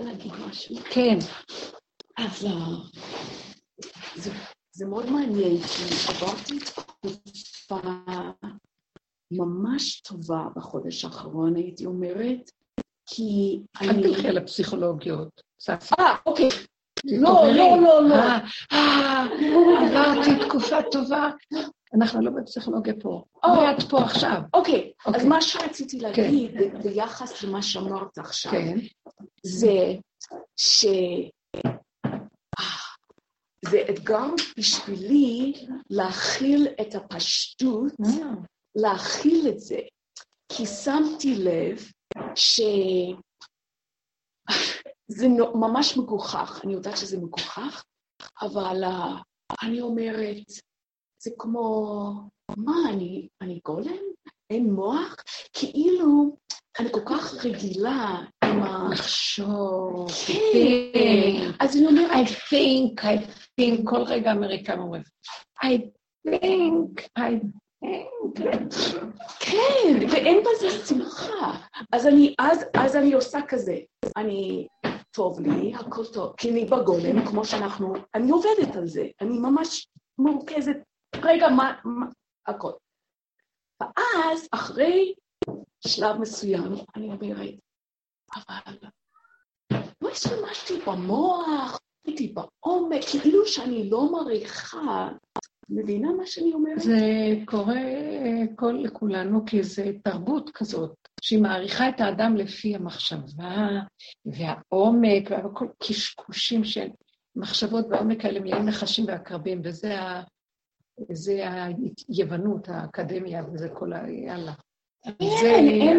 להגיד משהו? כן. אז זה, זה מאוד מעניין, כי עברתי תקופה ממש טובה בחודש האחרון, הייתי אומרת, כי אני... אל תלכי על הפסיכולוגיות. אה, אוקיי. לא, לא, לא, לא. אה, אה, עברתי תקופה טובה. אנחנו לא בפסיכולוגיה פה. את פה עכשיו. אוקיי, אז אוקיי. מה שרציתי כן. להגיד ביחס למה שאמרת עכשיו, כן. זה ש... זה אתגר בשבילי להכיל את הפשטות, mm. להכיל את זה, כי שמתי לב שזה ממש מגוחך, אני יודעת שזה מגוחך, אבל אני אומרת, זה כמו, מה, אני, אני גולם? אין מוח? כאילו, אני כל כך רגילה עם ה... לחשוב, כן. אז אני אומרת... I think, I think, כל רגע אמריקאים אומרים, I think, I think. כן, ואין בזה שמחה. אז אני, אז, אז אני עושה כזה, אני, טוב לי, הכל טוב, כי אני בגולם, כמו שאנחנו, אני עובדת על זה, אני ממש מורכזת, רגע, מה, מה, הכל. ואז, אחרי שלב מסוים, אני אומרת, אבל לא השתמשתי במוח, הייתי בעומק, כאילו שאני לא מעריכה. מבינה מה שאני אומרת? זה קורה כל לכולנו, כי זה תרבות כזאת, שהיא מעריכה את האדם לפי המחשבה והעומק וכל קשקושים של מחשבות בעומק האלה מלאים נחשים ועקרבים, וזה ה... זה היוונות, האקדמיה, וזה כל ה... יאללה. זה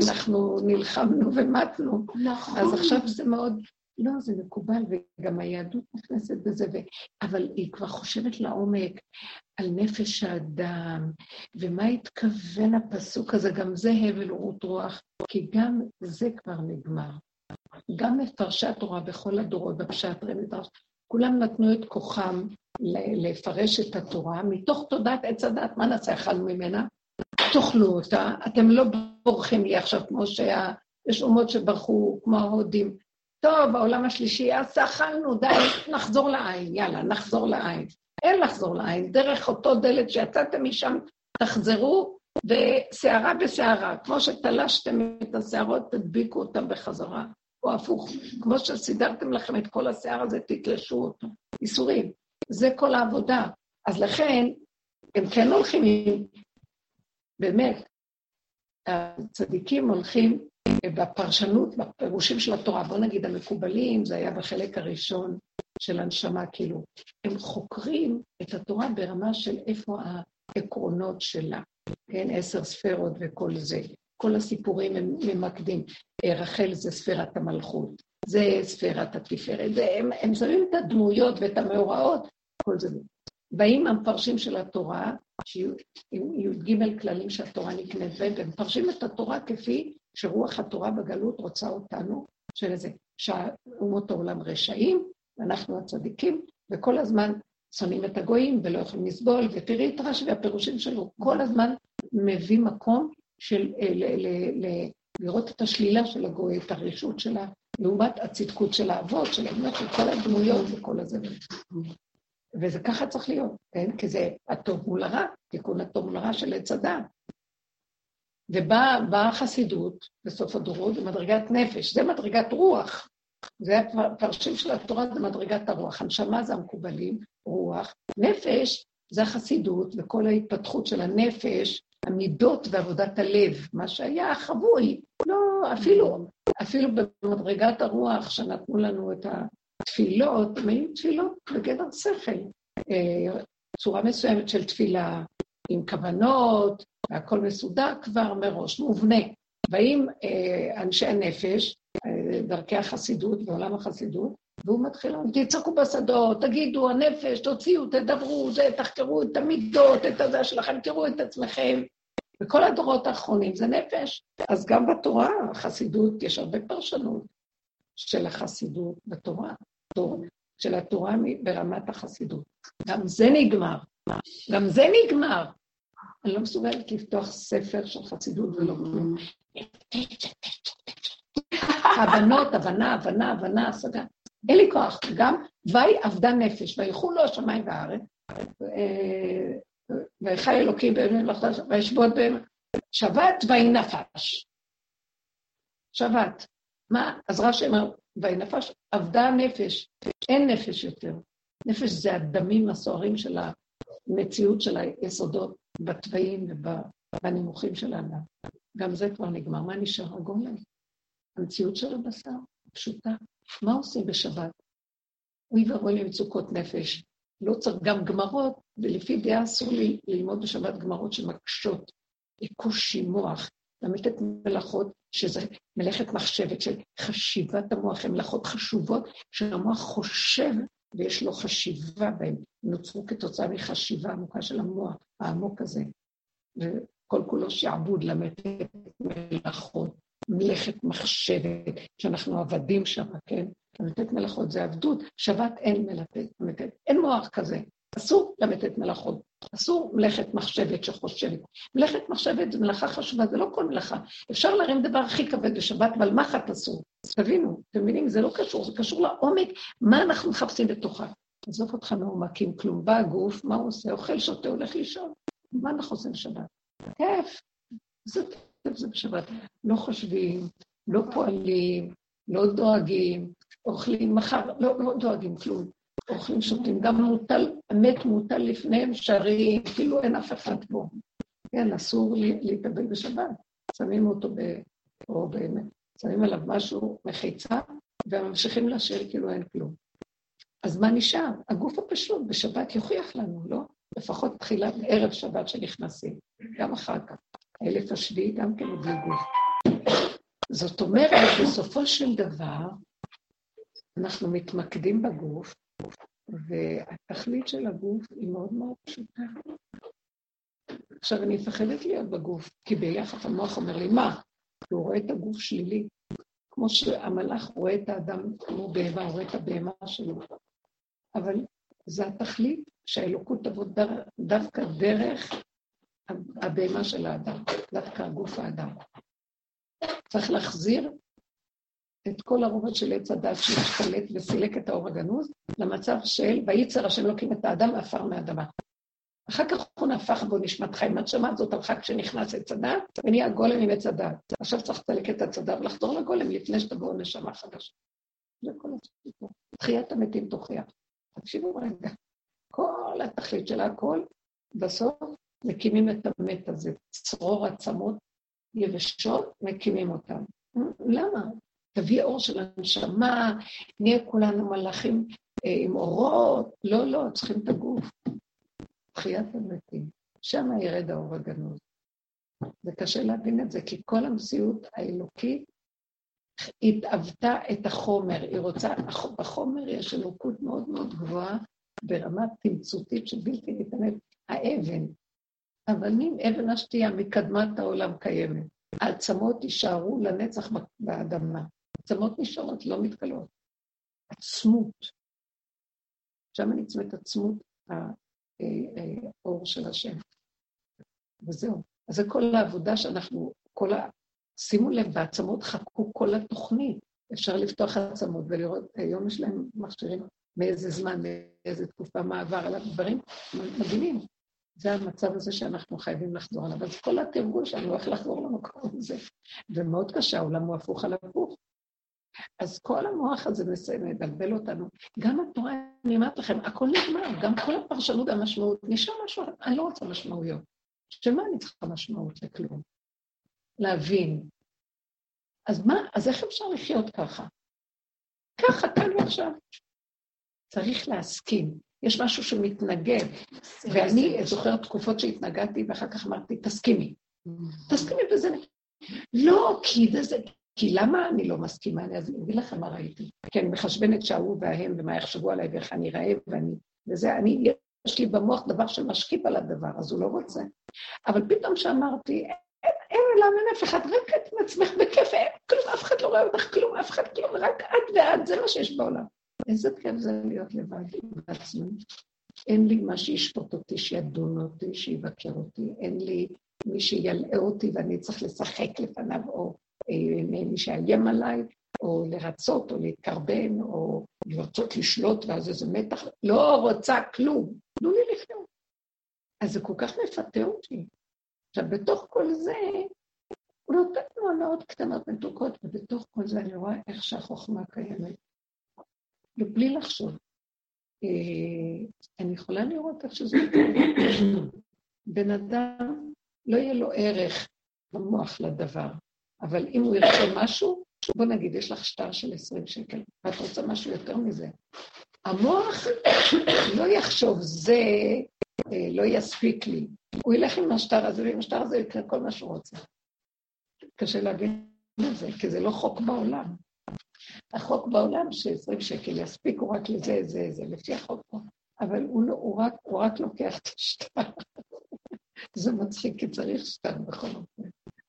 אנחנו נלחמנו ומתנו. נכון. אז עכשיו זה מאוד, לא, זה מקובל, וגם היהדות נכנסת בזה, ו... אבל היא כבר חושבת לעומק על נפש האדם, ומה התכוון הפסוק הזה, גם זה הבל ורעות רוח, כי גם זה כבר נגמר. גם מפרשי התורה בכל הדורות, בפשט רמדרש, כולם נתנו את כוחם לפרש את התורה מתוך תודעת עץ הדת, מה נעשה, אכלנו ממנה? תאכלו אותה, אתם לא בורחים לי עכשיו כמו שה... יש אומות שברחו כמו ההודים. טוב, העולם השלישי, אז אכלנו, די, נחזור לעין, יאללה, נחזור לעין. אין לחזור לעין, דרך אותו דלת שיצאתם משם, תחזרו, ושערה בשערה. כמו שתלשתם את השערות, תדביקו אותם בחזרה, או הפוך. כמו שסידרתם לכם את כל השיער הזה, תתלשו אותו. איסורים. זה כל העבודה. אז לכן, הם כן הולכים עם באמת, הצדיקים הולכים בפרשנות, בפירושים של התורה, בוא נגיד המקובלים, זה היה בחלק הראשון של הנשמה, כאילו, הם חוקרים את התורה ברמה של איפה העקרונות שלה, כן, עשר ספרות וכל זה. כל הסיפורים הם ממקדים. רחל זה ספירת המלכות, זה ספירת התפארת, הם, הם שמים את הדמויות ואת המאורעות, כל זה. באים המפרשים של התורה, י"ג כללים שהתורה נקנית בהם, והם מפרשים את התורה כפי שרוח התורה בגלות רוצה אותנו, של איזה, שאומות העולם רשעים, ואנחנו הצדיקים, וכל הזמן שונאים את הגויים ולא יכולים לסבול, ותראי את רש"י והפירושים שלו, כל הזמן מביא מקום של אה, ל, ל, ל, לראות את השלילה של הגוי, את הרשות שלה, לעומת הצדקות של האבות, של כל הדמויות וכל הזה. וזה ככה צריך להיות, כן? כי זה הטוב מול הרע, תיקון הטוב מול הרע של עץ הדת. ובאה החסידות בסוף הדורות במדרגת נפש, זה מדרגת רוח. זה הפרשים של התורה, זה מדרגת הרוח. הנשמה זה המקובלים, רוח. נפש זה החסידות וכל ההתפתחות של הנפש, המידות ועבודת הלב, מה שהיה חבוי. לא, אפילו, אפילו במדרגת הרוח שנתנו לנו את ה... תפילות, היו תפילות בגדר שכל. אה, צורה מסוימת של תפילה עם כוונות, והכל מסודר כבר מראש, מובנה. באים אה, אנשי הנפש, אה, דרכי החסידות, בעולם החסידות, והוא מתחיל, תצעקו בשדות, תגידו, הנפש, תוציאו, תדברו, זה, תחקרו את המידות, את הזה שלכם, תראו את עצמכם. וכל הדורות האחרונים זה נפש. אז גם בתורה, החסידות, יש הרבה פרשנות של החסידות בתורה. של התורה ברמת החסידות. גם זה נגמר. גם זה נגמר. אני לא מסוגלת לפתוח ספר של חסידות ולא כלום. הבנות, הבנה, הבנה, הבנה, השגה. אין לי כוח. גם ויהי אבדה נפש, ויחו לו השמיים והארץ, ויחי אלוקים וישבות בהם, שבת ויהי נפש. שבת. מה? אז רש"י אומר, ויהי נפש, אבדה הנפש, אין נפש יותר. נפש זה הדמים הסוערים של המציאות של היסודות בתוואים ובנמוכים של האדם. גם זה כבר נגמר. מה נשאר הגולם? המציאות של הבשר, פשוטה. מה עושים בשבת? אוי ואבוי למצוקות נפש. לא צריך גם גמרות, ולפי דעה אסור לי ללמוד בשבת גמרות שמקשות, עיקושי מוח, למיתת מלאכות, שזה מלאכת מחשבת של חשיבת המוח, הן מלאכות חשובות, שהמוח חושב ויש לו חשיבה, והן נוצרו כתוצאה מחשיבה עמוקה של המוח, העמוק הזה. וכל כולו שעבוד למתת מלאכות, מלאכת מחשבת, שאנחנו עבדים שם, כן? למתת מלאכות זה עבדות, שבת אין מלתת, אין מוח כזה. אסור למתת מלאכות, אסור מלאכת מחשבת שחושבת. מלאכת מחשבת זה מלאכה חשובה, זה לא כל מלאכה. אפשר להרים דבר הכי כבד בשבת, אבל מחט אסור. תבינו, אתם מבינים? זה לא קשור, זה קשור לעומק, מה אנחנו מחפשים בתוכה. עזוב אותך מעומקים, כלום. בא הגוף, מה הוא עושה? אוכל, שותה, הולך לישון. מה אנחנו עושים בשבת? כיף. זה כיף זה בשבת. לא חושבים, לא פועלים, לא דואגים, אוכלים מחר, לא, לא דואגים כלום. אוכלים, שותים, גם מוטל, המת מוטל לפניהם שרים, כאילו אין אף אחד פה. כן, אסור להתאבל בשבת. שמים אותו ב... או באמת, שמים עליו משהו, מחיצה, וממשיכים לשיר כאילו אין כלום. אז מה נשאר? הגוף הפשוט בשבת יוכיח לנו, לא? לפחות תחילת ערב שבת שנכנסים, גם אחר כך. האלף השביעי גם כן בלי גוף. זאת אומרת, בסופו של דבר, אנחנו מתמקדים בגוף, והתכלית של הגוף היא מאוד מאוד פשוטה. עכשיו, אני מפחדת להיות בגוף, כי ביחד המוח אומר לי, מה? כי הוא רואה את הגוף שלילי, כמו שהמלאך רואה את האדם כמו בהמה, רואה את הבהמה שלו. אבל זה התכלית שהאלוקות תבוא דר, דווקא דרך הבהמה של האדם, דווקא גוף האדם. צריך להחזיר את כל הרובד של עץ הדת שהשתלט וסילק את האור הגנוז, למצב של וייצר השם אלוקים את האדם עפר מאדמה. אחר כך הוא נהפך בו נשמת חיים. את שמעת זאת על חג שנכנס עץ הדת, ונהיה גולם עם עץ הדת. עכשיו צריך לסלק את עץ הדת ולחזור לגולם לפני שתבואו נשמה חדשה. זה כל הסיפור. תחיית המתים תוכיח. תקשיבו רגע, כל התכלית של הכל, בסוף מקימים את המת הזה. צרור עצמות יבשות, מקימים אותם. למה? תביא אור של הנשמה, נהיה כולנו מלאכים אה, עם אורות. לא, לא, צריכים את הגוף. תחיית המתים. שם ירד האור הגנוז. זה קשה להבין את זה, כי כל המציאות האלוקית התאבתה את החומר. היא רוצה, בחומר יש אלוקות מאוד מאוד גבוהה, ברמה תמצותית שבלתי ניתנת. האבן, אבנים, אבן השתייה מקדמת העולם קיימת. העצמות יישארו לנצח באדמה. עצמות נשארות, לא מתגלות. עצמות. שם נצמת עצמות האור של השם. וזהו. אז זה כל העבודה שאנחנו, כל ה... שימו לב, בעצמות חכו כל התוכנית. אפשר לפתוח עצמות ולראות, היום יש להם מכשירים מאיזה זמן, מאיזה תקופה, מה עבר עליו, דברים מדהימים. זה המצב הזה שאנחנו חייבים לחזור עליו. אז כל התרגול שלנו, איך לחזור למקום הזה. ומאוד קשה, העולם הוא הפוך על הפוך. אז כל המוח הזה מבלבל אותנו. גם התורה, אני אומרת לכם, הכל נגמר, גם כל הפרשנות והמשמעות, נשאר משהו, אני לא רוצה משמעויות. של מה אני צריכה משמעות לכלום? להבין. אז מה, אז איך אפשר לחיות ככה? ככה, כאן ועכשיו. צריך להסכים. יש משהו שמתנגד, ואני זוכרת תקופות שהתנגדתי, ואחר כך אמרתי, תסכימי. Mm. תסכימי וזה... לא, כי זה... כי למה אני לא מסכימה? אני אגיד לכם מה ראיתי. כי אני מחשבנת שההוא וההם, ומה יחשבו עליי, ואיך אני אראה, ואני... וזה, אני, יש לי במוח דבר שמשקיף על הדבר, אז הוא לא רוצה. אבל פתאום שאמרתי, אין, עולם, אין אף אחד, רק את עם עצמך בכיף, אין כלום, אף אחד לא רואה אותך כלום, אף אחד כלום, רק את ואת, זה מה שיש בעולם. איזה כיף זה להיות לבד בעצמי. אין לי מה שישפוט אותי, שידון אותי, שיבקר אותי, אין לי מי שילאה אותי ואני צריך לשחק לפניו, או שיאיים עליי, או לרצות, או להתקרבן, או לרצות לשלוט, ואז איזה מתח, לא רוצה כלום, תנו לי לחיות. אז זה כל כך מפתה אותי. עכשיו, בתוך כל זה, הוא נותן לו הנאות קטנות מתוקות, ובתוך כל זה אני רואה איך שהחוכמה קיימת. ובלי לחשוב. אה, אני יכולה לראות איך שזה... בן אדם, לא יהיה לו ערך במוח לדבר, אבל אם הוא ירצה משהו, בוא נגיד, יש לך שטר של 20 שקל, ואת רוצה משהו יותר מזה. המוח לא יחשוב, זה אה, לא יספיק לי. הוא ילך עם השטר הזה, ועם השטר הזה יקרה כל מה שהוא רוצה. קשה להבין את זה, כי זה לא חוק בעולם. החוק בעולם ש-20 שקל יספיקו רק לזה, זה, זה, לפי החוק פה. אבל הוא, לא, הוא, רק, הוא רק לוקח את השטר. זה מצחיק, כי צריך שטר בכל אופן.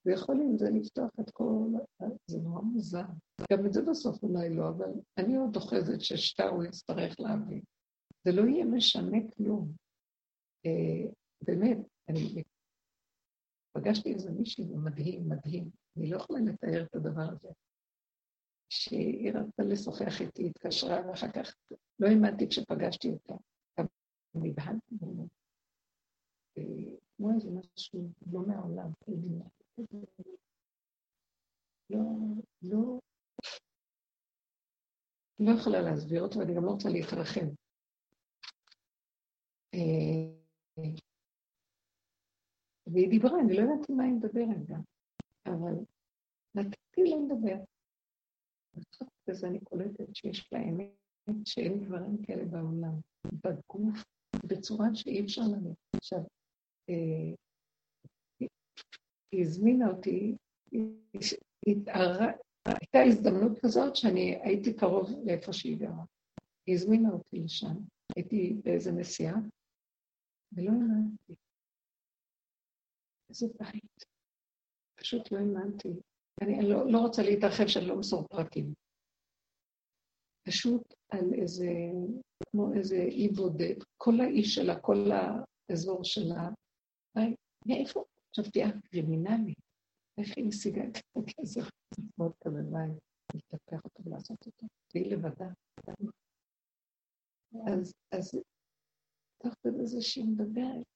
ויכול עם זה לפתוח את כל... זה נורא מוזר. גם את זה בסוף אולי לא, אבל אני עוד אוחזת ששטר הוא יצטרך להביא. זה לא יהיה משנה כלום. אה, באמת, אני פגשתי איזה מישהי מדהים, מדהים. אני לא יכולה לתאר את הדבר הזה. שהיא רצתה לשוחח איתי, התקשרה, ואחר כך לא האמנתי כשפגשתי אותה. גם נבהלתי ממנו. כמו איזה משהו לא מהעולם, לא, לא, לא יכולה להסביר אותו, ואני גם לא רוצה להתרחב. אה, והיא דיברה, אני לא ידעתי מה היא מדברת גם, אבל נתתי לה לדבר. בסוף כזה אני קולטת שיש לה אמת, שאין דברים כאלה בעולם, בגוף, בצורה שאי אפשר לנו. עכשיו, אה, היא הזמינה אותי, הייתה הזדמנות כזאת שאני הייתי קרוב לאיפה שהיא גרה. היא הזמינה אותי לשם, הייתי באיזה נסיעה, ולא האמנתי. איזה בית. פשוט לא האמנתי. אני לא, לא רוצה להתרחב שאני לא מסור פרטים. פשוט על איזה, כמו איזה אי בודד, כל האיש שלה, כל האזור שלה, מאיפה? עכשיו תהיה קרימינלית. איך היא משיגה את הכסף? מאוד בית, לטפח אותו ולעשות אותו, והיא לבדה. אז, תוך כדי זה שהיא מדברת,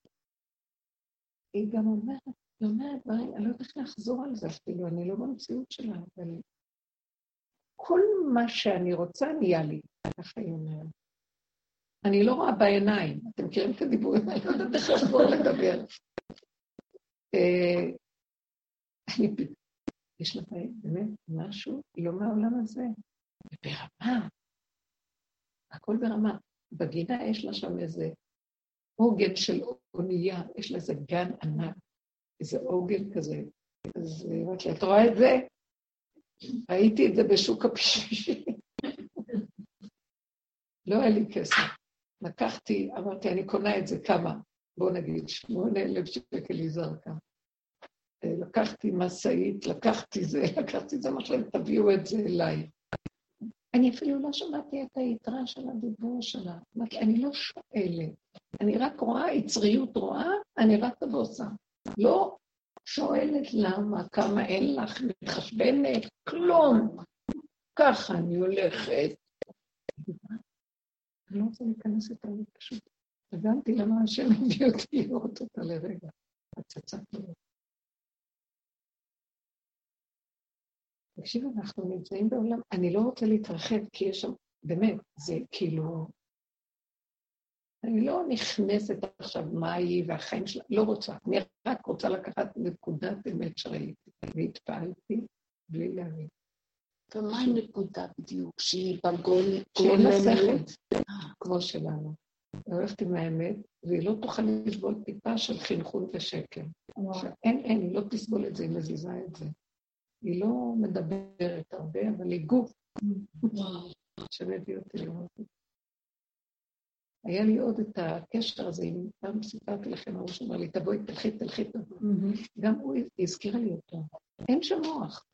היא גם אומרת, היא אומרת דברים, אני לא יודעת איך לחזור על זה אפילו, אני לא במציאות שלה, אבל כל מה שאני רוצה נהיה לי, ככה היא אומרת. אני לא רואה בעיניים, אתם מכירים את הדיבורים אני לא יודעת איך לחזור לדבר. אה, יש לה באמת משהו לא מהעולם הזה, ברמה, הכל ברמה. בגינה יש לה שם איזה עוגן של אונייה, יש לה איזה גן ענק, איזה עוגן כזה. אז היא אומרת לי, את רואה את זה? ראיתי את זה בשוק הפשישים. לא היה לי כסף. לקחתי, אמרתי, אני קונה את זה, כמה? בואו נגיד, שמונה אלף שקל היא זרקה. אה, לקחתי משאית, לקחתי זה, לקחתי זה, אמרתי להם, תביאו את זה אליי. אני אפילו לא שמעתי את היתרה של הדיבור שלה. אמרתי, אני לא שואלת, אני רק רואה, יצריות רואה, אני רצה ועושה. לא שואלת למה, כמה אין לך, מתחשבנת, כלום. ככה אני הולכת. אני לא רוצה להיכנס איתה פשוט. הבנתי למה השם הביא אותי לראות אותה לרגע. הצצה כזאת. תקשיבו, אנחנו נמצאים בעולם, אני לא רוצה להתרחב, כי יש שם, באמת, זה כאילו... אני לא נכנסת עכשיו מה היא והחיים שלה, לא רוצה. אני רק רוצה לקחת נקודת אמת שראיתי, והתפעלתי בלי להבין. ומה הנקודה בדיוק? שהיא בגול... שאין לה שכל, כמו שלנו. הולכת עם האמת, והיא לא תוכל לסבול טיפה של חינכון ושקר. אין, אין, היא לא תסבול את זה, היא מזיזה את זה. היא לא מדברת הרבה, אבל היא גוף. שמביא אותי לראות את זה. היה לי עוד את הקשר הזה, אם פעם סיפרתי לכם, ההוא שאמר לי, תבואי, תלכי, תלכי, תבואי. גם הוא הזכירה לי אותו. אין שם מוח.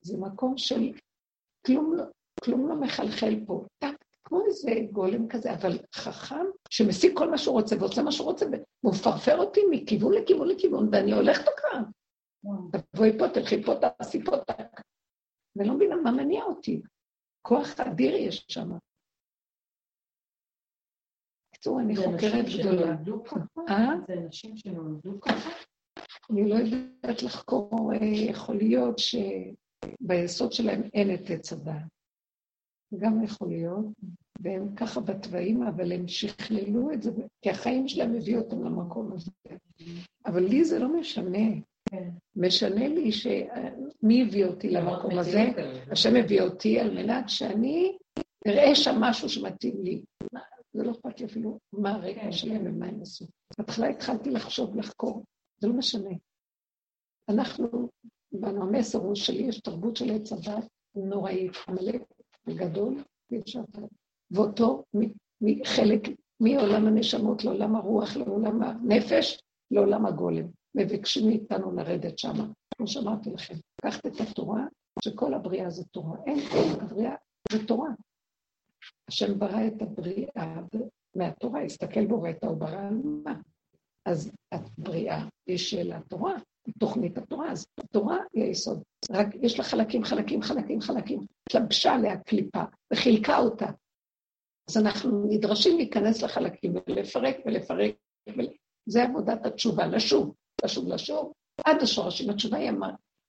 זה מקום של כלום לא, כלום לא מחלחל פה. כמו איזה גולם כזה, אבל חכם, שמשיג כל מה שהוא רוצה ועושה מה שהוא רוצה, והוא מפרפר אותי מכיוון לכיוון לכיוון, ואני הולכת כאן. תבואי פה, תלכי פה, תעשי פה, ולא מבינה מה מניע אותי. כוח אדיר יש שם. בקיצור, אני חוקרת גדולה. אה? זה נשים שנולדו ככה? אני לא יודעת לחקור, אה, יכול להיות שביסוד שלהם אין את עץ הדעת. גם יכול להיות, והם ככה בתוואים, אבל הם שכללו את זה, כי החיים שלהם הביאו אותם למקום הזה. אבל לי זה לא משנה. משנה לי ש... מי הביא אותי למקום הזה? השם הביא אותי על מנת שאני אראה שם משהו שמתאים לי. זה לא אכפת לי אפילו מה הרקע כן. שלהם ומה הם עשו. בהתחלה התחלתי לחשוב, לחקור, זה לא משנה. אנחנו, בנו המסר הוא שלי יש תרבות של עץ הדת נוראית, מלא וגדול, ואי אפשר ואותו מחלק מעולם הנשמות לעולם הרוח, לעולם הנפש, לעולם הגולם. מבקשים מאיתנו לרדת שמה. כמו שאמרתי לכם, לקחת את התורה, שכל הבריאה זה תורה. אין, אין, הבריאה זה תורה. השם ברא את הבריאה מהתורה, הסתכל בו ראית, הוא ברא על מה? אז הבריאה היא של התורה, תוכנית התורה, אז התורה היא היסוד. רק יש לה חלקים, חלקים, חלקים, חלקים. התלבשה עליה קליפה וחילקה אותה. אז אנחנו נדרשים להיכנס לחלקים ולפרק ולפרק. ול... זה עבודת התשובה, לשוב, לשוב, לשוב, עד השורשים. התשובה היא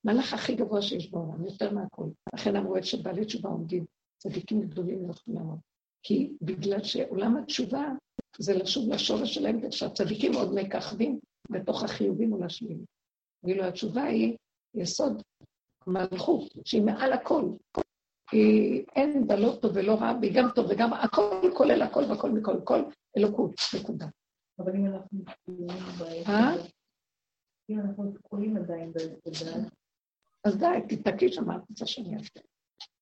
המהלך הכי גבוה שיש בעולם, יותר מהכל. לכן אמרו את שבעלי תשובה עומדים צדיקים גדולים יכולים לעמוד. כי בגלל שעולם התשובה זה לשוב לשורש שלהם, ושהצדיקים עוד מככבים בתוך החיובים ולשבילים. ואילו התשובה היא יסוד מלכות, שהיא מעל הכל. היא אין בה לא טוב ולא רע, והיא גם טוב וגם הכל כולל הכל והכל מכל כל, אלוקות, נקודה. אבל אם אנחנו תקועים אה? אם אנחנו תקועים עדיין בדעת... אז די, תתקי שם, את רוצה שאני אעשה.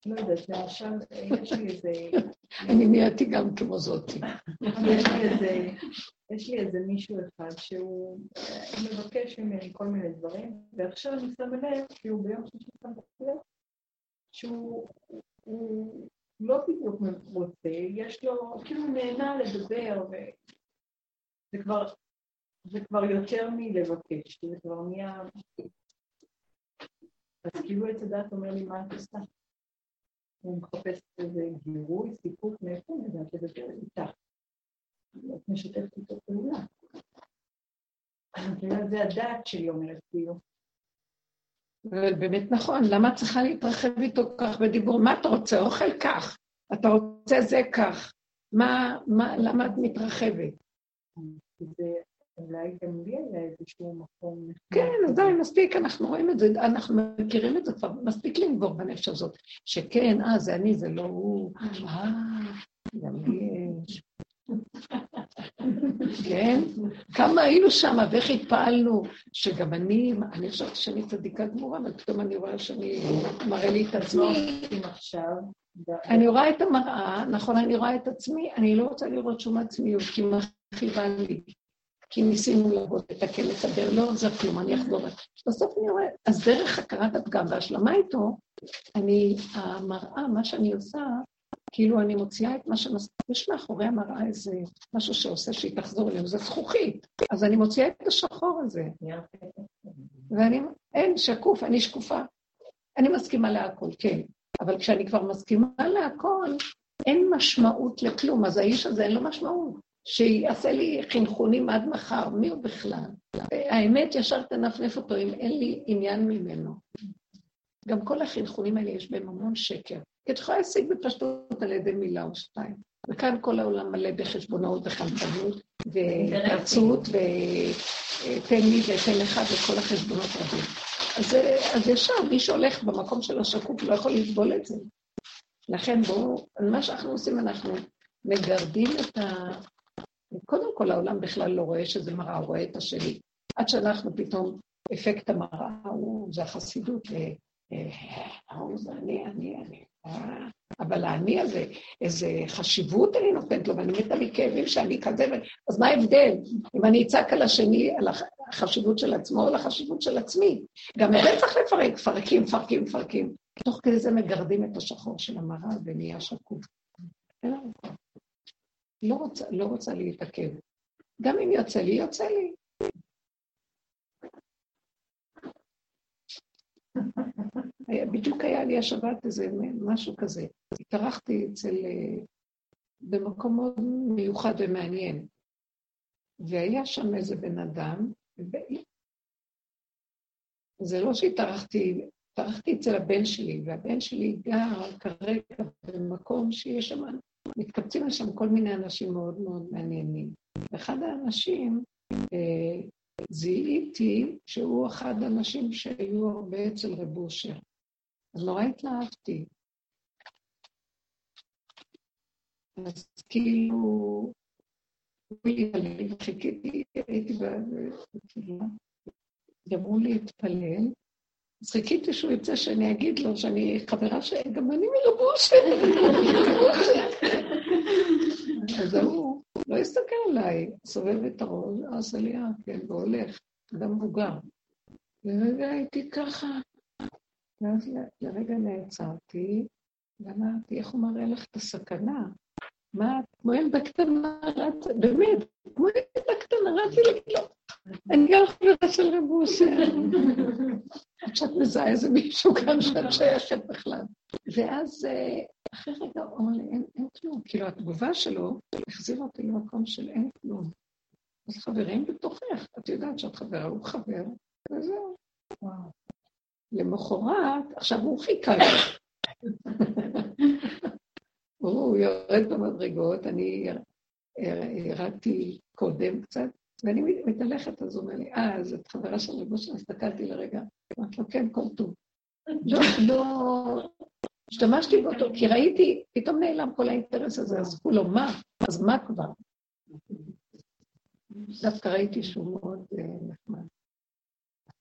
לא יודעת, למשל, יש לי איזה... אני נהייתי גם כמו זאתי. יש לי איזה מישהו אחד שהוא מבקש ממני כל מיני דברים, ועכשיו אני שמה לב, כי הוא ביום שישי שם לב, שהוא לא בדיוק רוצה, יש לו, כאילו הוא נהנה לדבר, וזה כבר, זה כבר יותר מלבקש, זה כבר נהיה... אז כאילו עץ הדת אומר לי, מה את עושה? הוא מחפש איזה גירוי, סיפוק, מאיפה אני יודעת לדבר איתך? את משתפת איתו פעולה. זה הדעת שלי אומרת כאילו. באמת נכון, למה את צריכה להתרחב איתו כך בדיבור? מה אתה רוצה? אוכל כך, אתה רוצה זה כך. מה, מה, למה את מתרחבת? זה אולי גם לי היה איזשהו מקום... כן, אז די, מספיק, אנחנו רואים את זה, אנחנו מכירים את זה כבר, מספיק לנבור בנפש הזאת, שכן, אה, זה אני, זה לא הוא, אה, גם לי יש. כן? כמה היינו שם, ואיך התפעלנו, שגם אני, אני חושבת שאני צדיקה גמורה, אבל פתאום אני רואה שאני מראה לי את עצמי. אני רואה את המראה, נכון, אני רואה את עצמי, אני לא רוצה לראות שום עצמיות, כי מכאיבה לי. כי ניסינו לעבוד, לתקן, לדבר, לא עוזר כלום, אני אחזור. בסוף אני רואה, אז דרך הכרת הפגם והשלמה איתו, אני, המראה, מה שאני עושה, כאילו אני מוציאה את מה שמס... יש מאחורי המראה איזה משהו שעושה שהיא תחזור אלינו, זה זכוכית. אז אני מוציאה את השחור הזה. ואני, אין, שקוף, אני שקופה. אני מסכימה להכל, כן. אבל כשאני כבר מסכימה להכל, אין משמעות לכלום, אז האיש הזה אין לו משמעות. שיעשה לי חינכונים עד מחר, מי הוא בכלל? האמת, ישר תנפנף אותו אם אין לי עניין ממנו. גם כל החינכונים האלה יש בהם המון שקר. כי את יכולה להשיג בפשטות על ידי מילה או שתיים. וכאן כל העולם מלא בחשבונאות וחלטנות ופרצות ותן לי ותן לך וכל החשבונות רבים. אז, אז ישר, מי שהולך במקום של השקוף לא יכול לסבול את זה. לכן בואו, מה שאנחנו עושים, אנחנו מגרדים את ה... קודם כל העולם בכלל לא רואה שזה מראה, הוא רואה את השני. עד שאנחנו פתאום, אפקט המראה הוא, זה החסידות, ההוא זה אני, אני, אני. אבל האני הזה, איזה חשיבות אני נותנת לו, ואני מתה מכאבים שאני כזה, אז מה ההבדל? אם אני אצעק על השני, על החשיבות של עצמו או על החשיבות של עצמי? גם את זה צריך לפרק, מפרקים, מפרקים, מפרקים. תוך כדי זה מגרדים את השחור של המראה ונהיה שקוף. לא רוצה, לא רוצה להתעכב. גם אם יוצא לי, יוצא לי. בדיוק היה לי השבת איזה משהו כזה. התארחתי אצל... אה, במקום מאוד מיוחד ומעניין. והיה שם איזה בן אדם, ו... זה לא שהתארחתי, התארחתי אצל הבן שלי, והבן שלי גר כרגע במקום שיש שם, מתקבצים לשם כל מיני אנשים מאוד מאוד מעניינים. ואחד האנשים, אה, זיהיתי שהוא אחד האנשים שהיו הרבה אצל רב אושר. אז נורא התלהבתי. אז כאילו, חיכיתי, הייתי בתפילה, גמרו להתפלל, אז חיכיתי שהוא יצא שאני אגיד לו שאני חברה ש... גם אני מרב אושר. אז ההוא לא הסתכל עליי, סובב את הראש, עושה לי, אה, כן, והולך, אדם מבוגר. ורגע הייתי ככה, ואז לרגע נעצרתי, ואמרתי, איך הוא מראה לך את הסכנה? מה, כמו ילדה קטנה רצה, באמת, כמו ילדה קטנה רצתי להגיד לו, אני גם חברה של רב אושר. שאת מזהה איזה מישהו כאן שאת שייכת בכלל. ואז אה, אחרי רגע הוא אמר לי, אין כלום. כאילו, התגובה שלו החזירה אותי למקום של אין כלום. אז חברים בתוכך, את יודעת שאת חברה, הוא חבר, וזהו. למחרת, עכשיו הוא חיכה לי. הוא יורד במדרגות, אני ירדתי קודם קצת, ואני מתהלכת, אז הוא אומר לי, אה, אז את חברה של רבו שאני הסתכלתי לרגע. אמרתי לו, כן, טוב. לא, לא, השתמשתי באותו, כי ראיתי, פתאום נעלם כל האינטרס הזה, אז הוא לו, מה? אז מה כבר? דווקא ראיתי שהוא מאוד אה, נחמד.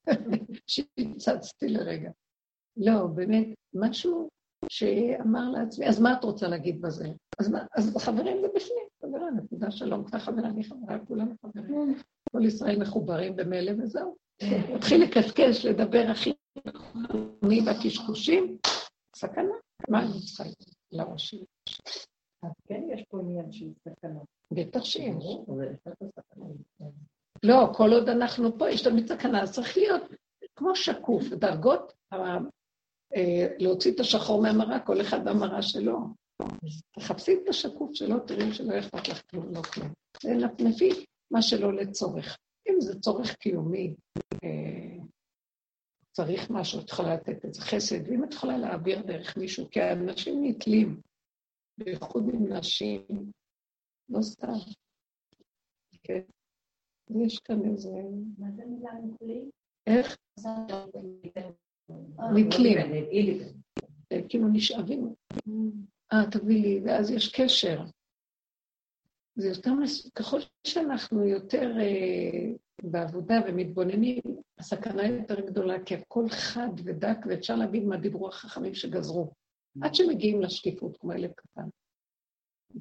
שהצצתי לרגע. לא, באמת, משהו שאמר לעצמי, אז מה את רוצה להגיד בזה? אז, מה, אז חברים זה בפנים, חברה, נקודה שלום, אתה חברה, אני חברה, כולם חברים. כל ישראל מחוברים במילא וזהו. התחיל לקשקש, לדבר הכי נכונים והקשקושים, סכנה. מה אני צריכה לראש שלי? אז כן יש פה עניין של סכנה. בטח שיש. לא, כל עוד אנחנו פה, יש תמיד סכנה, אז צריך להיות כמו שקוף, דרגות, אה, להוציא את השחור מהמראה, כל אחד במראה שלו. תחפשי את השקוף שלו, תראי שלא אכפת לך כלום, לא כלום. זה נפנפי מה שלא לצורך. אם זה צורך קיומי, אה, צריך משהו, את יכולה לתת את זה חסד, ואם את יכולה להעביר דרך מישהו, כי האנשים נתלים, בייחוד עם נשים, לא סתם. כן. יש כאן איזה... מה זה מילה נתלים? איך? נתלים. כאילו נשאבים. אה, תביא לי, ואז יש קשר. זה יותר, ככל שאנחנו יותר אה, בעבודה ומתבוננים, הסכנה יותר גדולה, כי הכל חד ודק, ואפשר להבין מה דיברו החכמים שגזרו. עד שמגיעים לשקיפות, כמו ילד קטן.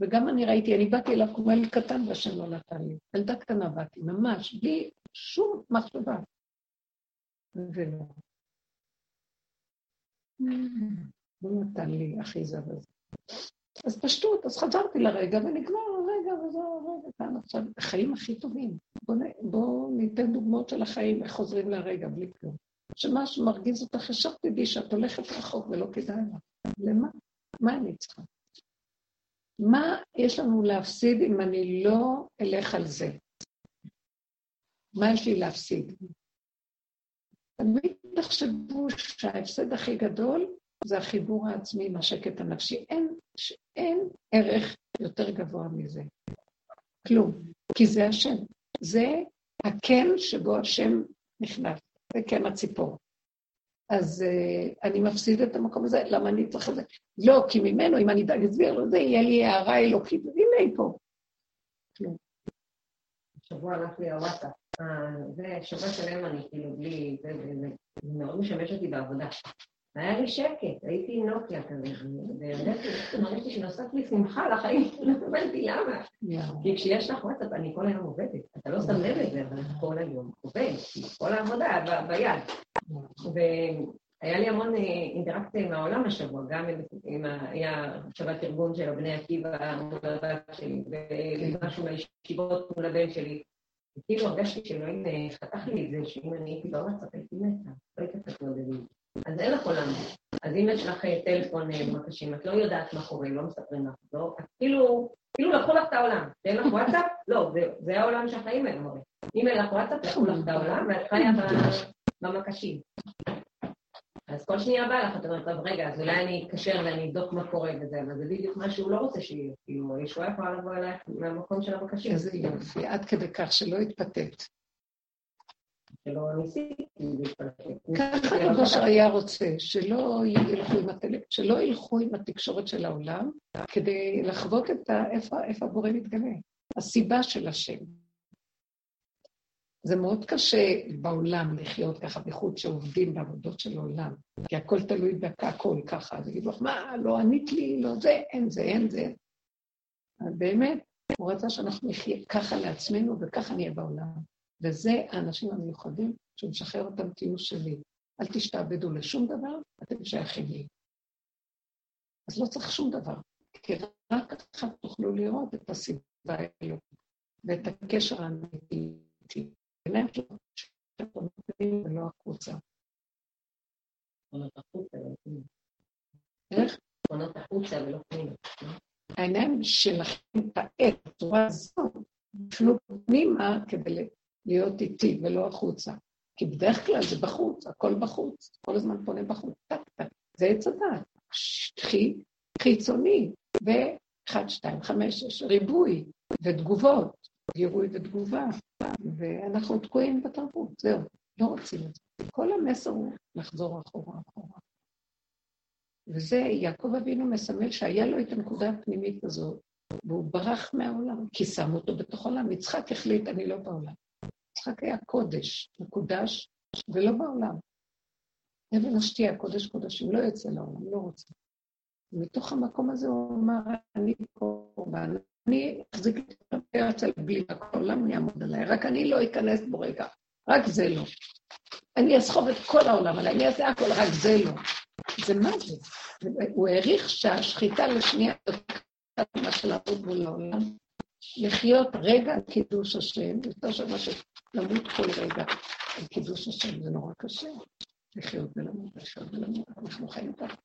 וגם אני ראיתי, אני באתי אליו כמו ילד קטן והשם לא נתן לי. ילדה קטנה באתי, ממש, בלי שום מחשבה. ולא. לא נתן לי אחיזה בזה. אז פשטות, אז חזרתי לרגע ונגמר הרגע וזהו הרגע כאן עכשיו. החיים הכי טובים. בואו בוא ניתן דוגמאות של החיים, איך חוזרים לרגע בלי כלום. שמשהו מרגיז אותך, ישר תדעי שאת הולכת רחוק ולא כדאי לך. למה? מה אני צריכה? מה יש לנו להפסיד אם אני לא אלך על זה? מה יש לי להפסיד? תמיד תחשבו שההפסד הכי גדול זה החיבור העצמי עם השקט הנפשי. אין, אין ערך יותר גבוה מזה. כלום. כי זה השם. זה הקן שבו השם נכנס. זה קן הציפור. אז uh, אני מפסיד את המקום הזה, למה אני צריך את זה? לא, כי ממנו, אם אני אסביר לו זה, יהיה לי הערה אלוקית, הנה היא פה. השבוע הלך לי הוואטסאפ. אה, זה שבוע שלם אני כאילו בלי, זה מאוד משמש אותי בעבודה. היה לי שקט, הייתי נוקיה כזה, וידעתי, מרגישתי שנוסף לי שמחה לחיים, לא הבנתי למה. כי כשיש לך וואטסאפ, אני כל היום עובדת, אתה לא שם לב לזה, אבל כל היום עובד, כל העבודה ביד. והיה לי המון אה, אינטראקציה עם העולם השבוע, גם עם, היה שבת ארגון של בני עקיבא מול הבת שלי, ומשהו מהישיבות מול הבן שלי. וכאילו הרגשתי שאלוהים אה, חתך לי את זה, שאם אני הייתי בוואטסאפ הייתי מתה, לא הייתי לעודד אז אין לך עולם. אז אם יש לך אה, טלפון אה, מקשים, את לא יודעת מה קורה, לא מספרים לך, לא, את כאילו, כאילו לקחו לך את העולם. שאין לך וואטסאפ? לא, זה, זה העולם שהחיים האלה אומרים. אם אין לך וואטסאפ, לקחו לך את העולם, ואת חיה במקשים. אז כל שנייה בא לך, את אומרת, טוב, רגע, אז אולי אני אתקשר ואני אבדוק מה קורה וזה, אבל זה בדיוק מה שהוא לא רוצה שיהיה. כאילו, הישועה יכולה לבוא אלייך מהמקום של המקשים. איזה יופי, עד כדי כך שלא התפתית. ככה רבוש היה רוצה, שלא ילכו עם, הטל... שלא ילכו עם התקשורת של העולם, כדי לחוות את ה... איפה, איפה הבורא מתגלה. הסיבה של השם. זה מאוד קשה בעולם לחיות ככה בחוץ שעובדים בעבודות של העולם, כי הכל תלוי בהכל ככה, אז יגידו לך, מה, לא ענית לי, לא זה, אין זה, אין זה. באמת, הוא רצה שאנחנו נחיה ככה לעצמנו וככה נהיה בעולם. וזה האנשים המיוחדים שהוא משחרר אותם, תהיו שלי. אל תשתעבדו לשום דבר, אתם שייכים לי. אז לא צריך שום דבר, כי רק ככה תוכלו לראות את הסיבה האלו ואת הקשר האמיתי. בעיניים שלו, שאתם מבינים ולא החוצה. איך? עונות החוצה ולא פנימה. העיניים שלכם כעת, בצורה הזאת, יפנו פנימה כדי להיות איתי ולא החוצה. כי בדרך כלל זה בחוץ, הכל בחוץ, כל הזמן פונה בחוץ, טק טק, זה עץ הדת, חיצוני, ו-1, 2, 5, 6, ריבוי ותגובות, גירוי ותגובה, ואנחנו תקועים בתרבות, זהו, לא רוצים את זה. כל המסר הוא לחזור אחורה אחורה. וזה, יעקב אבינו מסמל שהיה לו את הנקודה הפנימית הזאת, והוא ברח מהעולם, כי שמו אותו בתוך העולם. יצחק החליט, אני לא בעולם. יצחק היה קודש, מקודש, ולא בעולם. אבן השתייה, קודש קודשים, לא יוצא לעולם, לא רוצה. מתוך המקום הזה הוא אמר, אני קורבן, אני אחזיק את הפרץ על בלי העולם, אני אעמוד עליי, רק אני לא אכנס בו רגע, רק זה לא. אני אסחוב את כל העולם עליי, אני אעשה הכל, רק זה לא. זה מה זה? הוא העריך שהשחיטה לשנייה, מה של לעבוד מול העולם, לחיות רגע קידוש השם, יותר שמה שלמות כל רגע על קידוש השם, זה נורא קשה. לחיות ולמות, לחיות ולמות, אנחנו חיים ככה.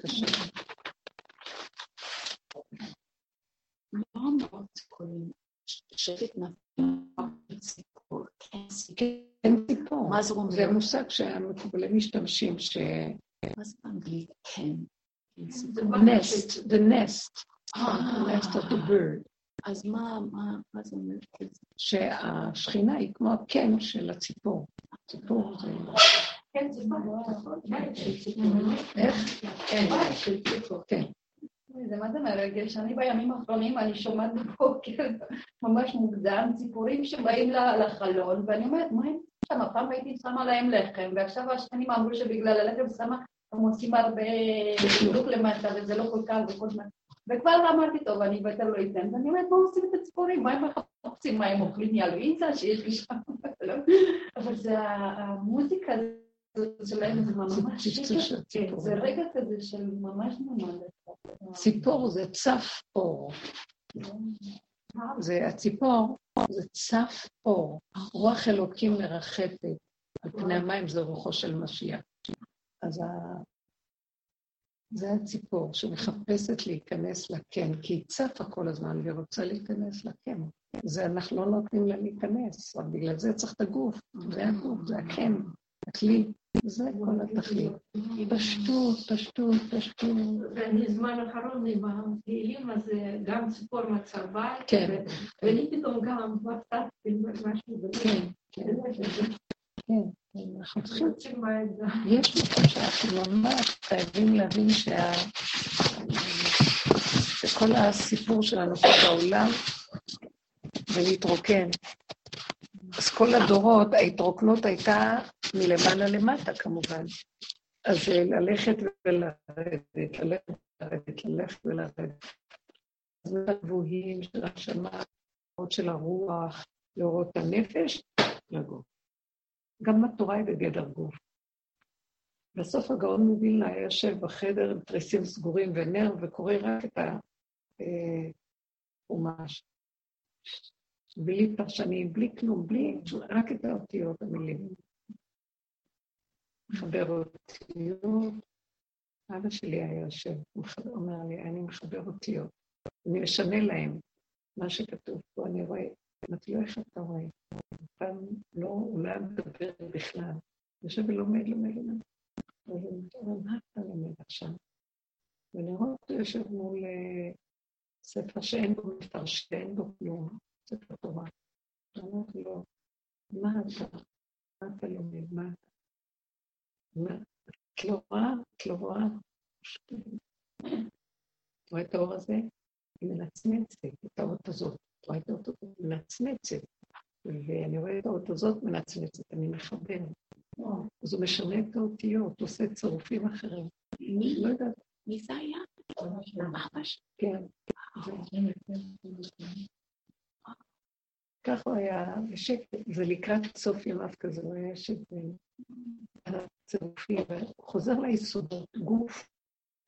קשה. לא מאוד קוראים שקט נפל כן ציפור. מה זה אומר? זה מושג שהמקובלים משתמשים, ש... מה זה באנגלית? כן. nest, the nest, the nest of the bird. אז מה, מה, מה זה אומר? שהשכינה היא כמו הקן של הציפור. הציפור זה... כן, זה איך? כן, של ציפור. כן. זה מה זה מרגש, אני בימים האחרונים, אני שומעת בבוקר ממש מוקדם ציפורים שבאים לחלון, ואני אומרת, מה הם שם? פעם הייתי שמה להם לחם, ועכשיו השכנים אמרו שבגלל הלחם שמה, הם עושים הרבה חילוק למטה, וזה לא כל כך וכל זמן. וכבר אמרתי, טוב, אני יותר לא אתן, ואני אומרת, מה עושים את הציפורים? מה הם מחפשים? מה הם אוכלים ילוויצה שיש לי שם? אבל זה המוזיקה שלהם, זה ממש שקט, זה רגע כזה של ממש ממש. ציפור זה צף אור. זה הציפור, זה צף אור. רוח אלוקים מרחפת על פני המים, זה רוחו של משיח. אז. זה הציפור שמחפשת להיכנס לקן, כי היא צפה כל הזמן והיא רוצה להיכנס לקן. זה אנחנו לא נותנים לה להיכנס, אבל בגלל זה צריך את הגוף, זה הגוף, זה הקן, הכלי, זה כל התכלית. פשטות, פשטות, פשטות. ואני זמן אחרון עם התהילים, אז גם ציפור מצר בית, כן. ואני פתאום גם מצאתי משהו, כן. יש מקום שאנחנו ממש חייבים להבין שה... שכל הסיפור שלנו פה בעולם ולהתרוקן. אז כל הדורות, ההתרוקנות הייתה מלמעלה למטה כמובן. אז ללכת ולרדת, ללכת ולרדת, ללכת ולרדת. אז הגבוהים של השמה, של הרוח, לאורות הנפש, לגוף. גם התורה היא בגדר גוף. בסוף הגאון מווילנה היה יושב בחדר עם תריסים סגורים ונר וקורא רק את החומש. בלי פרשנים, בלי כלום, בלי, רק את האותיות, המילים. מחבר אותיות. אבא שלי היה יושב, הוא אומר לי, אני מחבר אותיות. אני משנה להם מה שכתוב פה, אני רואה, אמרתי לו, איך אתה רואה? פעם לא, הוא לא מדבר בכלל. יושב ולומד, לומד, לומד. אבל מה אתה לומד עכשיו? רואה אותו יושב מול אה, ספר שאין בו מפרש, שאין בו כלום, ספר תורה. אמרתי לו, מה אתה? מה אתה לומד? מה אתה? את לא רואה? את לא רואה? רואה את האור הזה? היא מנצנצת, את האות הזאת. רואה את הזאת? מנצנצת. ואני רואה את האות הזאת מנצנצת, אני מחבר. אז הוא משנה את האותיות, עושה צירופים אחרים. מי? לא יודעת. מי זה היה? כן. ככה הוא היה בשקט, זה לקראת סוף ימיו כזה, הוא היה שזה הצירופים, וחוזר ליסודות, גוף,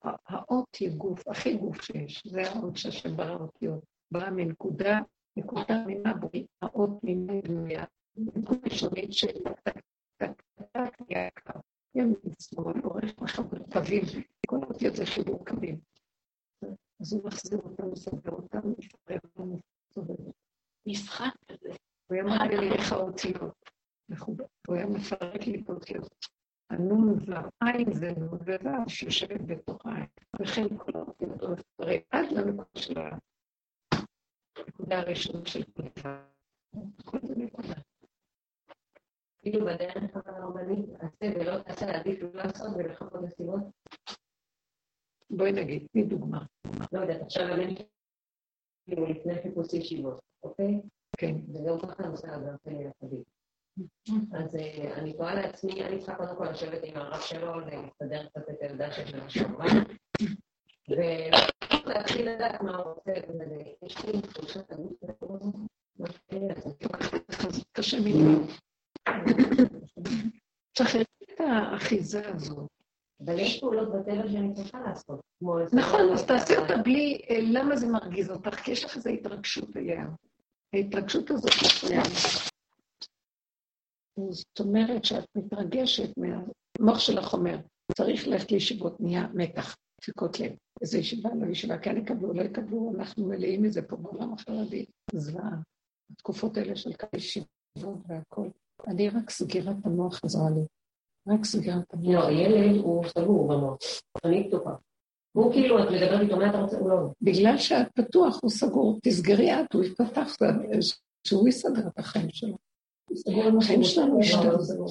האות היא גוף, הכי גוף שיש, זה האות שהשם ברא אותיות, ברא מנקודה, נקודה מינה בוי, האות מינה בנויה, נקודה ראשונית של טק נהיה קו, ימין שמאל, אורך מחבר קווים, כל האותיות זה חיבור קווים. אז הוא מחזיר אותם, מסדר אותם, מפרק אותם, מסובב. משחק כזה. הוא היה מראה לי איך האותיות. הוא היה מפרק לי את האותיות. הנון והעין זה נון וו' שיושבת בתוך העין. וכן כל האותיות הוא מפרק עד לנקודה של הנקודה הראשונה של דבר. כל זה נקודה. כאילו בדרך הרבנית, תעשה ולא תעשה, עדיף לא לעשות ולחכות לסיבות. בואי נגיד, תני דוגמה. לא יודעת, עכשיו אני כאילו לפני חיפוש ישיבות, אוקיי? כן. וגם ככה נושא הגר שלי יחדי. אז אה, אני תוהה לעצמי, אני צריכה קודם כל לשבת עם הרב שלו, להסתדר קצת את העמדה של השבוע, ולהתחיל לדעת מה הוא רוצה, ויש לי תחושת הגוף קשה מדי. צריך את האחיזה הזאת. אבל יש פעולות בטבע שאני צריכה לעשות. נכון, אז תעשי אותה בלי, אה, למה זה מרגיז אותך? כי יש לך איזו התרגשות אליה. ההתרגשות הזאת מפריעה. זאת אומרת שאת מתרגשת מהמוח שלך אומר, צריך ללכת לישיבות, נהיה מתח, דפיקות לב. איזה ישיבה, לא ישיבה, כן יקבלו, לא יקבלו, אנחנו מלאים מזה פה בעולם החרדי. זוועה. התקופות האלה של כמה ישיבות והכול. אני רק סגירת המוח עזרה לי. רק סגירת המוח. לא, ילד הוא סגור במוח. אני פתוחה. הוא כאילו, את מדברת איתו, מה אתה רוצה? הוא לא. בגלל שאת פתוח, הוא סגור. תסגרי את, הוא יפתח, שהוא יסדר את החיים שלו. החיים שלנו השתנו.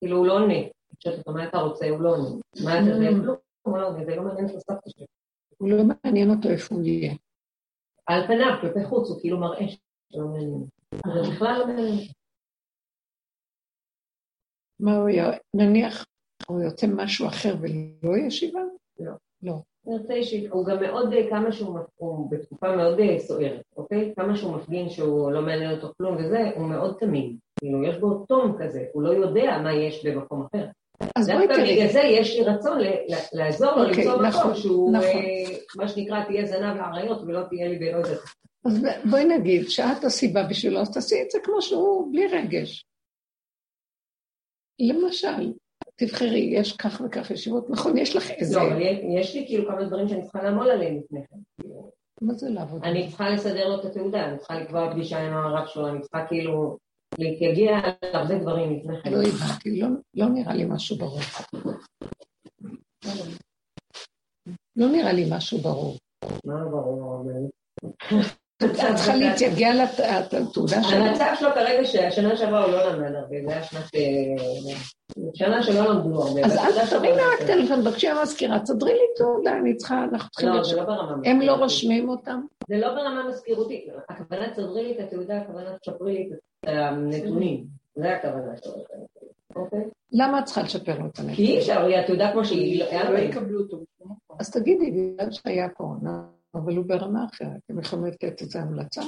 כאילו, הוא לא עונה. כשאת אומרת, מה אתה רוצה? הוא לא עונה. מה אתה רוצה? הוא לא זה לא מעניין את הסבתא שלו. הוא לא מעניין אותו איפה הוא יהיה. על פניו, כלפי חוץ, הוא כאילו מראה שלא מעניין. זה בכלל לא מעניין. מה הוא יהיה? נניח, הוא יוצא משהו אחר ולא ישיבה? לא. לא. נרצה אישית, הוא גם מאוד, כמה שהוא, הוא בתקופה מאוד סוערת, אוקיי? כמה שהוא מפגין שהוא לא מעניין אותו כלום וזה, הוא מאוד תמים. כאילו, יש בו תום כזה, הוא לא יודע מה יש במקום אחר. אז בואי תראי. בגלל זה יש לי רצון לעזור לו אוקיי, למצוא נכון, מקום שהוא, נכון. אה, מה שנקרא, תהיה זנב לאריות ולא תהיה לי ולא זה. אז בואי נגיד שאת הסיבה בשבילו, אז תעשי את זה כמו שהוא, בלי רגש. למשל, תבחרי, יש כך וכך ישיבות, נכון, יש לך איזה... לא, אבל יש לי כאילו כמה דברים שאני צריכה לעמוד עליהם לפני כן. מה זה לעבוד? אני צריכה לסדר לו את התעודה, אני צריכה לקבוע פגישה עם הרב שלו, אני צריכה כאילו להתייגע על הרבה דברים לפני כן. לא הבנתי, לא- לא נראה לי משהו ברור. לא נראה לי משהו ברור. מה ברור. את צריכה להתייגע לת- לתעודה שלו. המצב שלו כרגע שהשנה שעברה הוא לא למד הרבה, זה היה שנת... שנה שלא למדו הרבה. אז אל תרימי לא רק. טלפון, בבקשה המזכירה, תסדרי לי תעודה, אני צריכה, אנחנו צריכים לא, זה. לא ברמה הם מזכירותית. לא רושמים אותם? זה לא ברמה מזכירותית, הכוונה תסדרי לי את התעודה, הכוונה תשפרי לי את הנתונים. זה הכוונה שלו. אוקיי? למה את צריכה לשפר לו את כי הנפש? אי אפשר, היא התעודה כמו שהיא, לא- לא לו- יקבלו אותו בשום מקום. אז תגידי, בגלל שהיה קורונה, אבל הוא ברמה אחרת, אתם יכולים לתת איזה המלצה?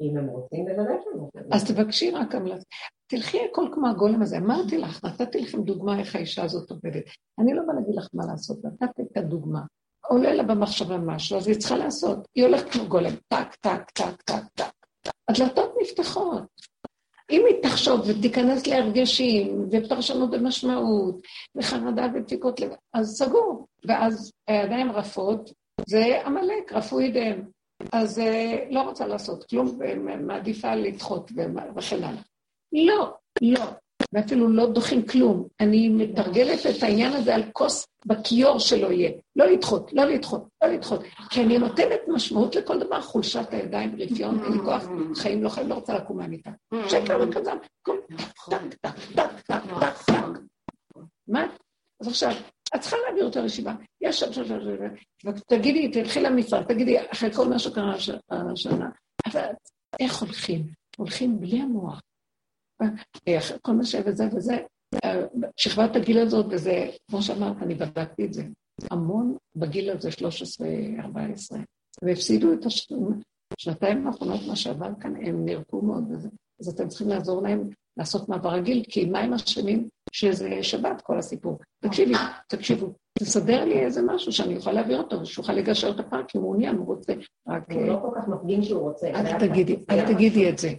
אם הם רוצים, בוודאי שהם רוצים. אז תבקשי רק המלצה. תלכי הכל כמו הגולם הזה. אמרתי לך, נתתי לכם דוגמה איך האישה הזאת עובדת. אני לא באה להגיד לך מה לעשות, נתתי את הדוגמה. עולה לה במחשבה משהו, אז היא צריכה לעשות. היא הולכת כמו גולם, טק, טק, טק, טק, טק. הדלתות נפתחות. אם היא תחשוב ותיכנס להרגשים, ופרשנות ומשמעות, וחרדה ודפיקות לב, אז סגור. ואז הידיים רפות, זה עמלק, רפו ידיהם. אז אה, לא רוצה לעשות כלום, ומעדיפה לדחות וכן הלאה. לא, לא. ואפילו לא דוחים כלום. אני מתרגלת את העניין הזה על כוס בכיור שלא יהיה. לא לדחות, לא לדחות, לא לדחות. כי אני נותנת משמעות לכל דבר, חולשת הידיים, רפיון, אין לי כוח, חיים לא חיים, לא רוצה לקום מהמיטה. שקר וכזב, קום, טק, טק, טק, טק, טק, טק. מה? אז עכשיו, את צריכה להעביר אותה לישיבה. יש שם, שם, שם, שם, תגידי, תלכי למשרד, תגידי, אחרי כל מה שקרה השנה, איך הולכים? הולכים בלי המוח. כל מה ש... וזה שכבת הגיל הזאת, וזה, כמו שאמרת, אני בדקתי את זה, המון בגיל הזה, 13-14, והפסידו את השנתיים האחרונות, מה שעבר כאן, הם נרפו מאוד בזה. אז אתם צריכים לעזור להם לעשות מעבר רגיל, כי מה הם אשמים שזה שבת, כל הסיפור. תקשיבי, תקשיבו, תסדר לי איזה משהו שאני אוכל להעביר אותו, שאוכל לגשר את הפער, כי הוא מעוניין, הוא רוצה. רק... הוא לא כל כך מפגין שהוא רוצה. אל תגידי, אל תגידי את זה.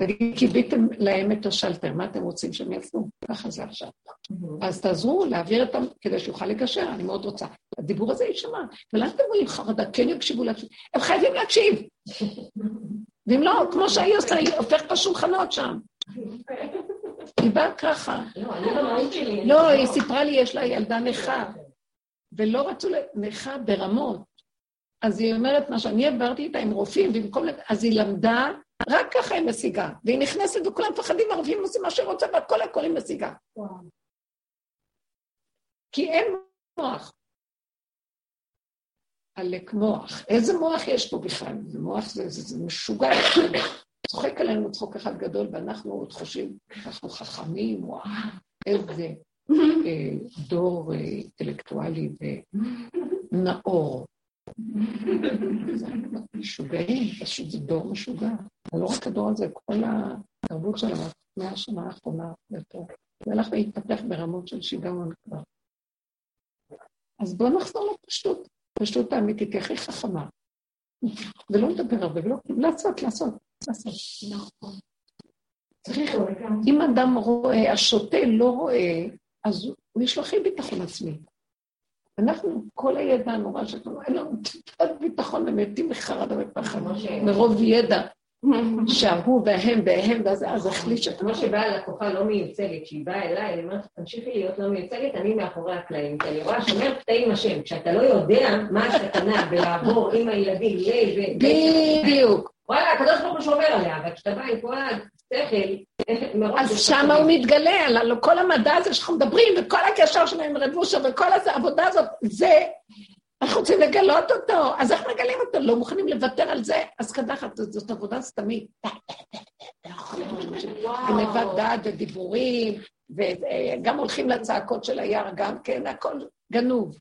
תגידי, קיביתם להם את השלטר, מה אתם רוצים שהם יעשו? ככה זה עכשיו. אז תעזרו להעביר אותם כדי שיוכל לגשר, אני מאוד רוצה. הדיבור הזה יישמע. ולאן אתם רואים חרדה? כן יקשיבו להקשיב. הם חייבים להקשיב. ואם לא, כמו שהיא עושה, היא הופכת את השולחנות שם. היא באה ככה. לא, היא סיפרה לי, יש לה ילדה נכה, ולא רצו, נכה ברמות. אז היא אומרת מה שאני עברתי איתה עם רופאים, במקום... אז היא למדה רק ככה היא משיגה. והיא נכנסת וכולם מפחדים, הרבים עושים מה שהיא רוצה, והכל הכל היא משיגה. כי אין מוח. עלק מוח. איזה מוח יש פה בכלל? זה מוח, זה, זה, זה משוגע. צוחק עלינו צחוק אחד גדול, ואנחנו עוד חושבים, אנחנו חכמים, וואו, איזה אה, דור אה, אינטלקטואלי ונאור. משוגעים, פשוט זה דור משוגע. לא רק הדור הזה, כל התרבות של המאה השנה האחרונה, זה הלך והתפתח ברמות של שיגעון כבר. אז בואו נחזור לפשטות, פשטות האמיתית, הכי חכמה. ולא לדבר הרבה, ולא לעשות, לעשות, לעשות. נכון. צריך, אם אדם רואה, השוטה לא רואה, אז הוא יש לו הכי ביטחון עצמי. אנחנו, כל הידע הנורא שלנו, אין לנו טיפת ביטחון, הם מתים מחרדה ופחד, מרוב ידע. שההוא וההם וההם, ואז החליש את... כמו שבאה לקוחה לא מיוצגת, שהיא באה אליי, אני אומרת, תמשיכי להיות לא מיוצגת, אני מאחורי הקלעים. כי אני רואה שומר קטעים השם, כשאתה לא יודע מה הסכנה בלעבור עם הילדים ל... בדיוק. וואלה, הקדוש ברוך הוא שומר עליה, אבל כשאתה בא עם כל השכל, אז שמה הוא מתגלה, על כל המדע הזה שאנחנו מדברים, וכל הקשר שלהם רבושה, וכל העבודה הזאת, זה אנחנו רוצים לגלות אותו, אז איך מגלים אותו? לא מוכנים לוותר על זה, אז קדחת, זאת עבודה סתמית. גנבת דעת ודיבורים, וגם הולכים לצעקות של היער, גם כן, הכל גנוב.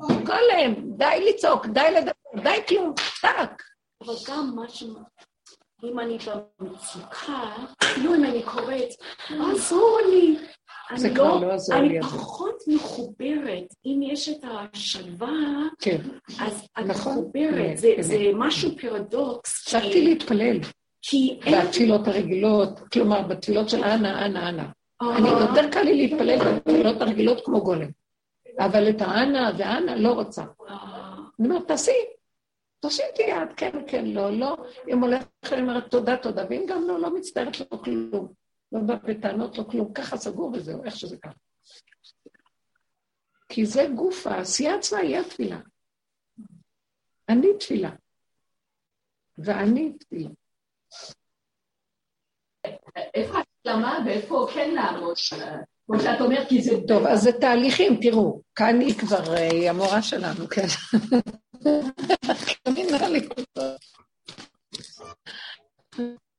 גולם, די לצעוק, די לדבר, די כלום, טאק. אבל גם משהו, אם אני במצוקה, אפילו אם אני קוראת, עזור לי, זה אני כבר לא, לא עזור לי. אני פחות מחוברת. אם יש את השלווה, כן. אז את נכון, מחוברת. כן, זה, כן. זה משהו פרדוקס. הפסקתי כי... להתפלל. כי אין... בתפילות הרגילות, כלומר, בתפילות של אנה, אנה, אנה. אני, יותר קל לי להתפלל בתפילות הרגילות כמו גולם. אבל את האנה ואנה לא רוצה. אני אומרת, תעשי, תעשי איתי יד, כן, כן, לא, לא. אם הולכת, אני אומרת, תודה, תודה, ואם גם לא, לא מצטערת לו כלום. לא בא בטענות, לא כלום, ככה סגור וזהו, איך שזה ככה. כי זה גוף, העשייה עצמה היא התפילה. אני תפילה. ואני תפילה. איפה השלמה ואיפה כן לעמוד? כמו שאת אומרת, כי זה... טוב, אז זה תהליכים, תראו, כאן היא כבר, אה, היא המורה שלנו, כן.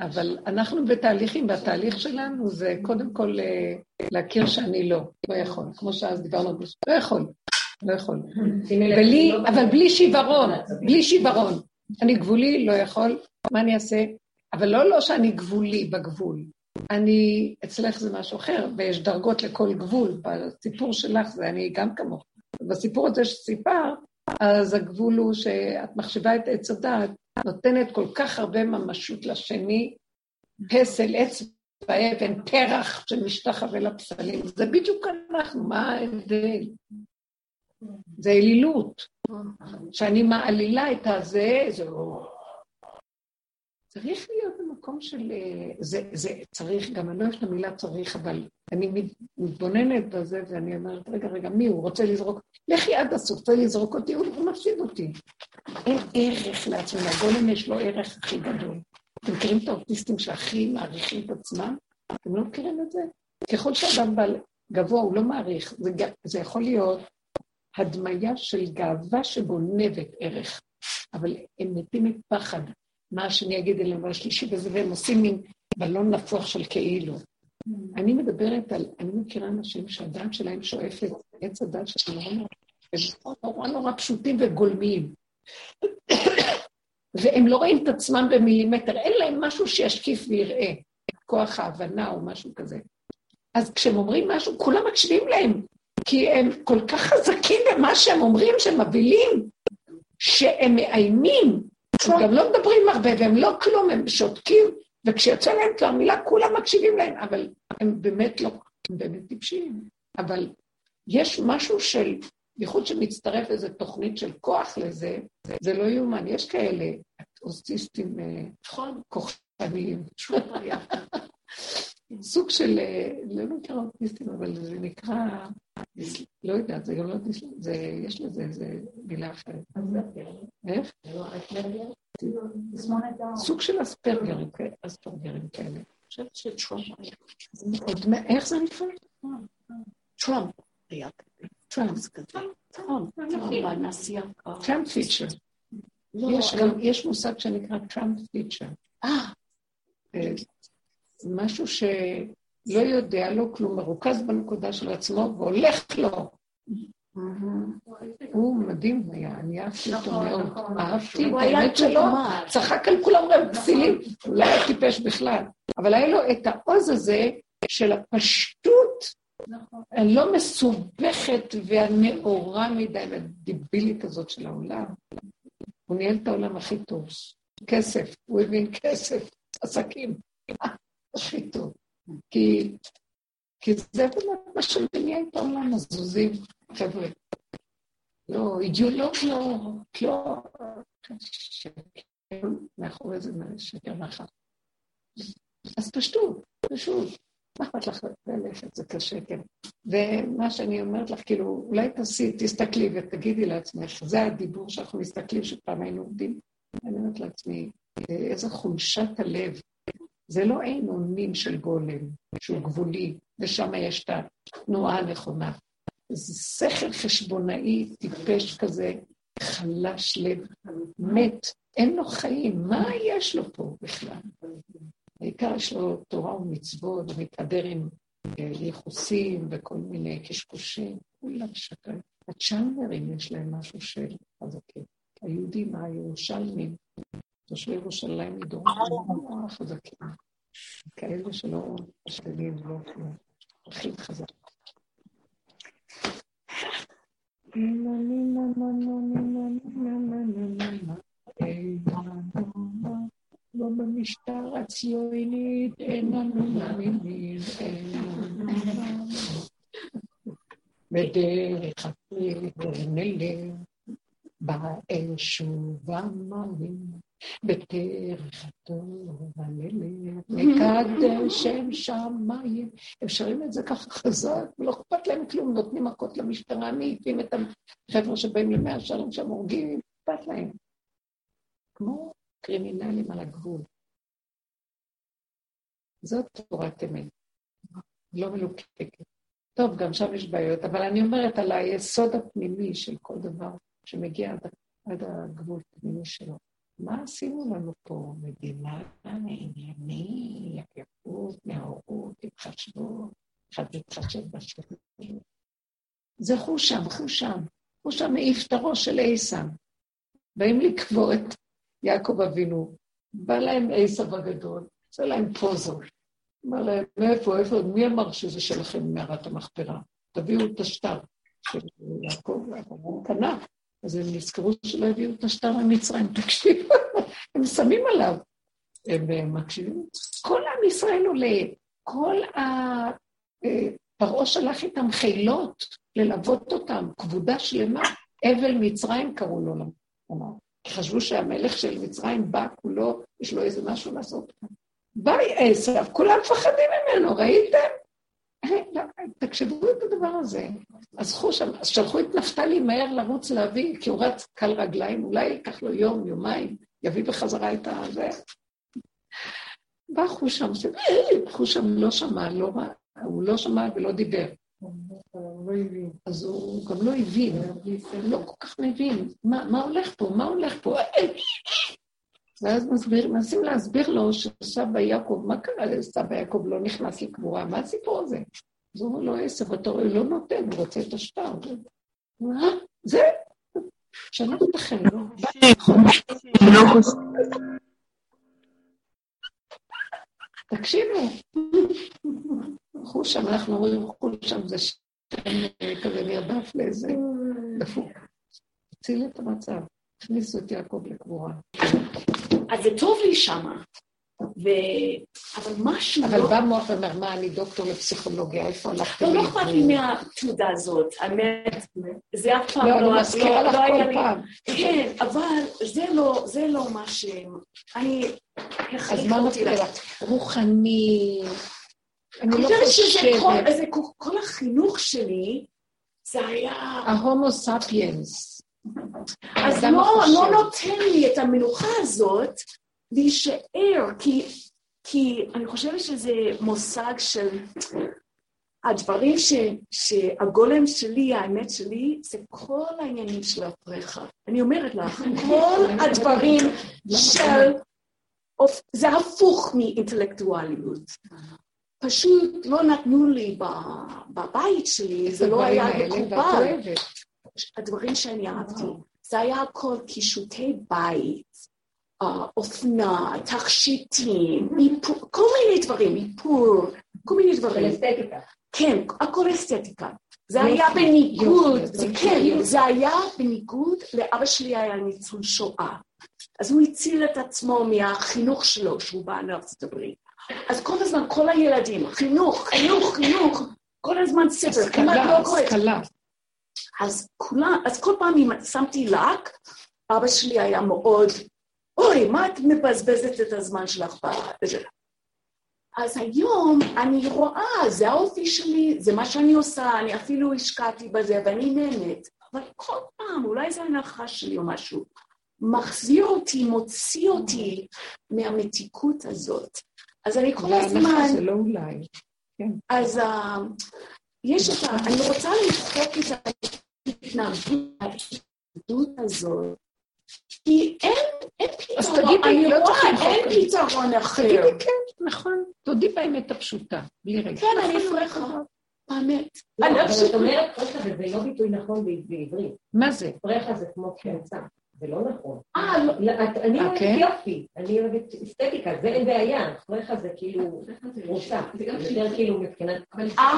אבל אנחנו בתהליכים, והתהליך שלנו זה קודם כל אה, להכיר שאני לא, לא יכול, כמו שאז דיברנו, לא יכול, לא יכול. בלי, אבל בלי שיוורון, בלי שיוורון. אני גבולי, לא יכול, מה אני אעשה? אבל לא לא שאני גבולי בגבול. אני, אצלך זה משהו אחר, ויש דרגות לכל גבול. בסיפור שלך זה אני גם כמוך. בסיפור הזה שסיפר, אז הגבול הוא שאת מחשיבה את עץ הדעת נותנת כל כך הרבה ממשות לשני, פסל, עץ באבן, פרח שמשתחווה לפסלים. זה בדיוק אנחנו, מה ההבדל? זה אלילות. כשאני מעלילה את הזה, זה. צריך להיות במקום של... זה, זה צריך, גם אני לא אוהבת את המילה צריך, אבל אני מתבוננת בזה ואני אומרת, רגע, רגע, מי הוא? רוצה לזרוק? לכי עד הסוף, רוצה לזרוק אותי, הוא מפסיד אותי. אין ערך לעצמנו, הגולם יש לו ערך הכי גדול. אתם מכירים את האוטיסטים שהכי מעריכים את עצמם? אתם לא מכירים את זה? ככל שאדם בעל גבוה, הוא לא מעריך. זה, זה יכול להיות הדמיה של גאווה שגונבת ערך, אבל הם מתים מפחד. מה השני יגיד אליהם, והשלישי וזה, והם עושים מין בלון נפוח של כאילו. אני מדברת על, אני מכירה אנשים שהדעת שלהם שואפת, עץ הדעת שלהם נורא נורא, נורא נורא פשוטים וגולמיים. והם לא רואים את עצמם במילימטר, אין להם משהו שישקיף ויראה, כוח ההבנה או משהו כזה. אז כשהם אומרים משהו, כולם מקשיבים להם, כי הם כל כך חזקים במה שהם אומרים, שהם מבהילים, שהם מאיימים, הם גם לא מדברים הרבה והם לא כלום, הם שותקים, וכשיוצא להם כבר מילה, כולם מקשיבים להם, אבל הם באמת לא, הם באמת טיפשים. אבל יש משהו של, בייחוד שמצטרף איזו תוכנית של כוח לזה, זה לא יאומן. יש כאלה אוטיסטים נכון. כוחניים. סוג של, לא נקרא אוטיסטים, אבל זה נקרא, לא יודעת, זה גם לא אוטיסטים, יש לזה איזה מילה אחרת. איך? סוג של אספרגרים כאלה. אני חושבת שטראמפ היה. איך זה נקרא? טראמפ היה כזה. טראמפ. טראמפ, בנשיא. Trump feature. יש מושג שנקרא Trump feature. אה. משהו שלא יודע, לא כלום, מרוכז בנקודה של עצמו והולך לו. הוא מדהים היה, אני אהבתי אותו נכון, מאוד. נכון. אהבתי את האמת שלו. צחק על כולם רבסילים, הוא לא היה טיפש בכלל. אבל היה לו את העוז הזה של הפשטות הלא מסובכת והנאורה מדי, והדיבילית הזאת של העולם. הוא ניהל את העולם הכי טוב. כסף, הוא הבין כסף, עסקים, טוב. כי, כי זה באמת מה שמניע את העולם, הזוזים, חבר'ה. לא, אידיאולוגיות, לא... שקר, מאחורי זה שקר נחל. אז פשטות, פשוט. מה אכפת לך ללכת? זה קשה, כן. ומה שאני אומרת לך, כאילו, אולי תעשי, תסתכלי ותגידי לעצמך, זה הדיבור שאנחנו מסתכלים שפעם היינו עובדים. אני אומרת לעצמי, איזה חולשת הלב. זה לא אין אונים של גולם, שהוא גבולי, ושם יש את התנועה הנכונה. זה שכל חשבונאי, טיפש כזה, חלש לב, מת, אין לו חיים, מה יש לו פה בכלל? העיקר יש לו תורה ומצוות, ומתהדר עם אה, ייחוסים וכל מיני קשקושים, כולם שקרים. הצ'אנרים יש להם משהו של חזקים. היהודים הירושלמים, תושבי ירושלים מדורות, נורא חזקים. כאלה שלא משתנים, לא כלום. הכי חזק. לא במשטר הציונית, אין לנו מאמינים, אין לנו מאמינים. בדרך הפלא נלך, באש ובמים, בדרך הטוב הנלך, נקדש שם שמיים. הם שרים את זה ככה חזק, ולא אכפת להם כלום, נותנים מכות למשטרה, מעיפים את החבר'ה שבאים למאה שערים שם, הורגים, אכפת להם. כמו קרימינלים על הגבול. זאת תורת אמת, לא מלוקקת. טוב, גם שם יש בעיות, אבל אני אומרת על היסוד הפנימי של כל דבר שמגיע עד, עד הגבול הפנימי שלו. מה עשינו לנו פה? מדינה, ענייני, יפות, נאורות, התחשבות, אחד מתחשב בשני. זה חושם, חושם. חושם מעיף את הראש של עיסם. באים לקבור את יעקב אבינו, בא להם עשב הגדול, עושה להם פוזות. אמר להם, מאיפה, איפה, מי אמר שזה שלכם מערת המכפרה? תביאו את השטר של יעקב, הוא קנה. אז הם נזכרו שלא הביאו את השטר ממצרים, תקשיבו, הם שמים עליו. הם מקשיבים. כל עם ישראל עולה, כל ה... אה, פרעה שלח איתם חילות ללוות אותם, כבודה שלמה. אבל מצרים קראו לו לומר. חשבו שהמלך של מצרים בא כולו, יש לו איזה משהו לעשות. בא עשב, כולם מפחדים ממנו, ראיתם? תקשבו את הדבר הזה. אז שלחו את נפתלי מהר לרוץ להביא, כי הוא רץ קל רגליים, אולי ייקח לו יום, יומיים, יביא בחזרה את הזה. בא חושם, חושם לא שמע, לא הוא לא שמע ולא דיבר. אז הוא גם לא הבין, הוא לא כל כך מבין, מה הולך פה, מה הולך פה? ואז מסביר, מנסים להסביר לו שסבא יעקב, מה קרה לסבא יעקב לא נכנס לקבורה? מה הסיפור הזה? אז הוא אומר לו, עשר, אתה רואה, לא נותן, הוא רוצה את השטר. מה? זה? שנה ותכן, לא? תקשיבו, חושם, אנחנו אומרים חושם, זה שם כזה נרדף לאיזה דפוק. הציל את המצב, הכניסו את יעקב לקבורה. אז זה טוב לי שמה. ו... אבל משהו אבל לא... בא מוח ואומר, מה, אני דוקטור לפסיכולוגיה, איפה הלכתי לא, לא אכפת לי מהתעודה הזאת, האמת, זה אף פעם לא... לא... אני מזכירה לא- לך לא כל פעם. כן, אבל זה לא, זה לא מה ש... אני... אז מה מפריע לך? רוחני. אני אני לא חושבת שזה כל, חושבת. זה כל, כל החינוך שלי, זה היה... ההומו ספיאנס. אז לא. לא נותן לי את המנוחה הזאת להישאר, כי, כי אני חושבת שזה מושג של הדברים ש, שהגולם שלי, האמת שלי, זה כל העניינים של הפרחה. אני אומרת לך, כל הדברים של... זה הפוך מאינטלקטואליות. פשוט לא נתנו לי בבית שלי, זה לא היה מקובל. הדברים שאני אהבתי. זה היה הכל קישוטי בית, אה, אופנה, תכשיטים, כל מיני דברים, איפור, כל מיני דברים. אסתטיקה. כן, הכל אסתטיקה. זה היה בניגוד, זה. כן, זה היה בניגוד, לאבא שלי היה ניצול שואה. אז הוא הציל את עצמו מהחינוך שלו, שהוא בא מארצות הברית. אז כל הזמן, כל הילדים, חינוך, חינוך, חינוך, כל הזמן ספר, כמעט לא קוראת. השכלה. אז כולם, אז כל פעם אם שמתי לק, אבא שלי היה מאוד, אוי, מה את מבזבזת את הזמן שלך בזה? אז היום אני רואה, זה האופי שלי, זה מה שאני עושה, אני אפילו השקעתי בזה ואני נהנית, אבל כל פעם, אולי זה הנחש שלי או משהו, מחזיר אותי, מוציא אותי מהמתיקות הזאת. אז אני כל הזמן... זה לא אולי. אז uh, יש את ה... אני רוצה לדחוק את ההתנגדות הזאת, כי אין, אין אז פתרון, תגידי, אני לא רואה, אין. פתרון אחר. תגידי כן, נכון. תודי באמת הפשוטה, בלי רגע. כן, אני נכון, אפרחה, נכון. באמת. לא, אני אבל את אומרת פרחה וזה לא ביטוי נכון בעברית-. מה זה? פרחה זה כמו קמצא. זה לא נכון. אה, לא, לא, את- אני אה, אוהבת כן? יופי, אני אוהבת אסתטיקה, זה אין בעיה. פרחה זה כאילו רוסה. יותר כאילו מבחינת... אה,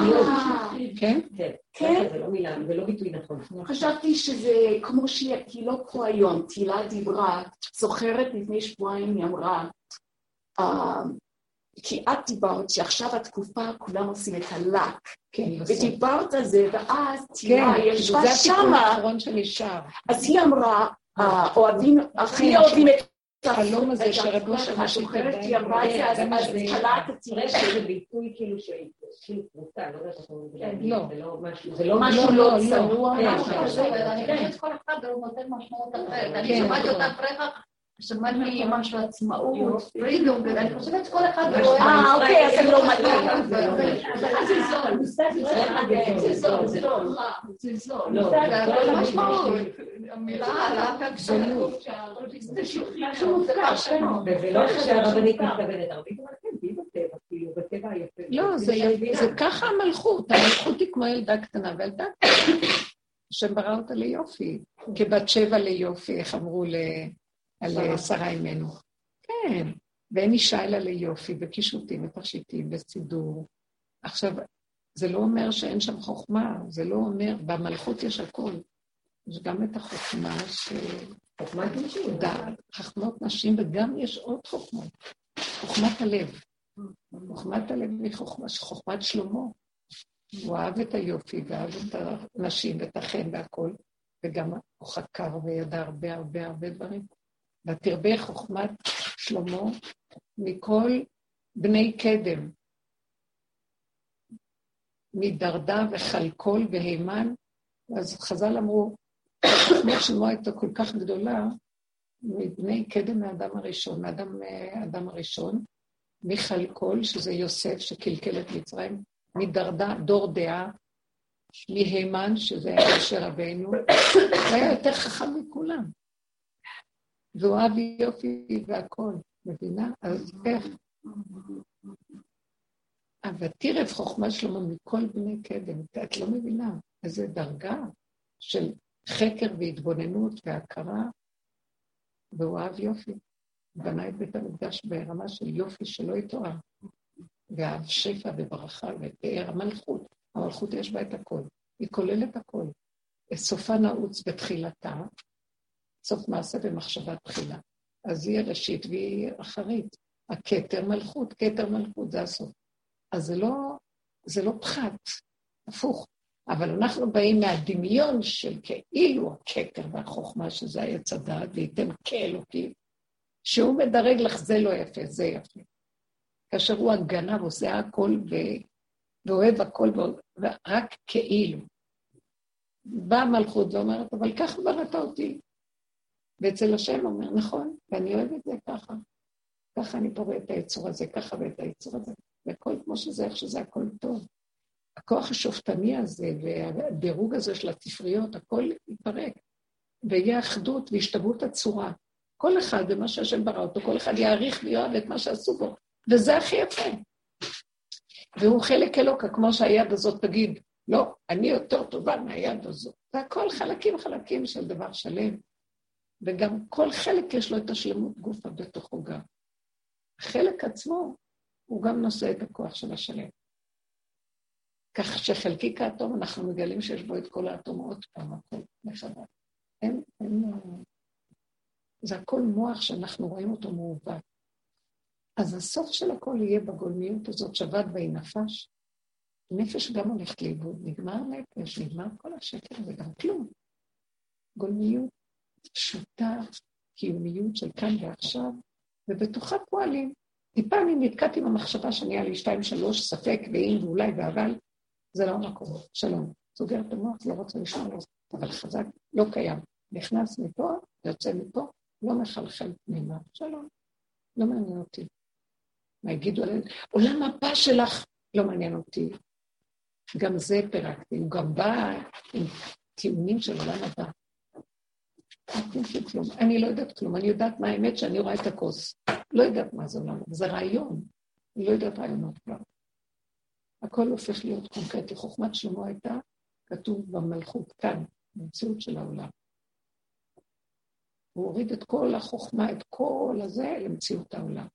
כן? כן, כן? זה לא מילה, זה לא ביטוי נכון. חשבתי שזה כמו שהיא, כי לא פה היום, תהילה דיברה, זוכרת לפני שבועיים היא אמרה, אה, כי את דיברת שעכשיו התקופה כולם עושים את הלק, כן. ודיברת על זה, ואז כן, תהילה כאילו ישבה זה התיקון שמה, האחרון שנשאר. אז היא אמרה, אה, אוהבים, הכי אוהבים את החלום הזה שרבו שלך? כזה. היא אמרה את זה, אז זה מה אז שזה- פרחה ביטוי כאילו של פרוסה, לא יודעת איך אומרים את זה. לא. זה לא משהו, זה לא לא, לא לא, צנוע, כן, משהו כן. כזה. אני חושבת שכל אחד הוא נותן משמעות אחרת. אני כן, שמעתי. אותה פרחה, שמעתי משהו עצמאות, פרידום, ואני חושבת שכל אחד אה, רואה... אוקיי, אז הם לא מתאים. אבל זה זול, זה זול, זה זול, זה זול. לא, זה זה הכל לא משמעות. המילה עלה כאן זולות. זה מופקע שלנו. וזה לא שהרבנית מתכוונת, הרבנית אומרת, כן, תהיי בטבע, כאילו, בטבע היפה. לא, זה זה ככה המלכות. המלכות היא כמו ילדה קטנה, וילדה קטנה. השם ברא אותה ליופי. כבת שבע ליופי, איך אמרו ל- על שרה אימנו. כן, ואין אישה אלא ליופי, וקישוטים, ותכשיטים, וסידור. עכשיו, זה לא אומר שאין שם חוכמה, זה לא אומר, במלכות יש הכל. יש גם את החוכמה ש... חוכמת נשים. חכמות נשים, וגם יש עוד חוכמות. חוכמת הלב. חוכמת הלב היא חוכמה, חוכמת שלמה. הוא אהב את היופי, ואהב את הנשים, ואת החן והכל, וגם הוא חקר וידע הרבה הרבה הרבה דברים. ותרבה חוכמת שלמה מכל בני קדם, מדרדה וחלקול והימן, אז חז"ל אמרו, חוכמת שלמה הייתה כל כך גדולה, מבני קדם מהאדם הראשון, מהאדם האדם הראשון, מחלקול, שזה יוסף שקלקל את מצרים, מדרדה, דור דעה, מהימן, שזה היה משה רבינו, הוא היה יותר חכם מכולם. אהב יופי והכול, מבינה? אז איך? אבל תראה חוכמה שלמה מכל בני קדם, את לא מבינה איזה דרגה של חקר והתבוננות והכרה, והוא אהב יופי. בנה את בית המקדש ברמה של יופי שלא יתואר. ואהב שפע וברכה ופאר המלכות. המלכות יש בה את הכל. היא כוללת הכל. סופה נעוץ בתחילתה, סוף מעשה ומחשבה תחילה. אז היא הראשית והיא אחרית. הכתר מלכות, כתר מלכות, זה הסוף. אז זה לא, זה לא פחת, הפוך. אבל אנחנו באים מהדמיון של כאילו הכתר והחוכמה, שזה העץ הדעת, וייתן כאלוקים, שהוא מדרג לך, זה לא יפה, זה יפה. כאשר הוא הגנב, עושה הכל ו... ואוהב הכל, ורק כאילו. באה מלכות ואומרת, אבל ככה בראת אותי. ואצל השם אומר, נכון, ואני אוהב את זה ככה. ככה אני בורא את היצור הזה, ככה ואת היצור הזה. והכל כמו שזה, איך שזה, הכל טוב. הכוח השופטני הזה והדירוג הזה של הספריות, הכל יתפרק. ויהיה אחדות והשתוות הצורה. כל אחד במה שהשם ברא אותו, כל אחד יעריך ויאהב את מה שעשו בו, וזה הכי יפה. והוא חלק אלוקה, כמו שהיד הזאת תגיד, לא, אני יותר טובה מהיד הזאת. זה הכל חלקים חלקים של דבר שלם, וגם כל חלק יש לו את השלמות גופה בתוכו גם. החלק עצמו, הוא גם נושא את הכוח של השלם. כך שחלקיק האטום, אנחנו מגלים שיש בו את כל האטום עוד פעם, הכל מחדש. אין, אין, זה הכל מוח שאנחנו רואים אותו מעוות. אז הסוף של הכל יהיה בגולמיות הזאת, שבת ויהי נפש. נפש גם הולכת לאיבוד, נגמר נפש, נגמר כל השקר הזה, גם כלום. גולמיות פשוטה, קיומיות של כאן ועכשיו, ובתוכה פועלים. טיפה אני נתקעתי עם המחשבה שנהיה לי שתיים, שלוש, ספק ואם ואולי ואבל, זה לא המקום. שלום. סוגר את המוח, לא רוצה לשמוע, אבל חזק, לא קיים. נכנס מפה, יוצא מפה, לא מחלחל פנימה. שלום. לא מעניין אותי. מה יגידו עליהם? עולם הבא שלך לא מעניין אותי. גם זה פירקתי, הוא גם בא עם טיעונים של עולם הבא. אני לא יודעת כלום, אני יודעת מה האמת שאני רואה את הכוס. לא יודעת מה זה עולם, זה רעיון. אני לא יודעת רעיונות כבר. הכל הופך להיות קונקרטי. חוכמת שלמה הייתה כתוב במלכות, כאן, במציאות של העולם. הוא הוריד את כל החוכמה, את כל הזה, למציאות העולם.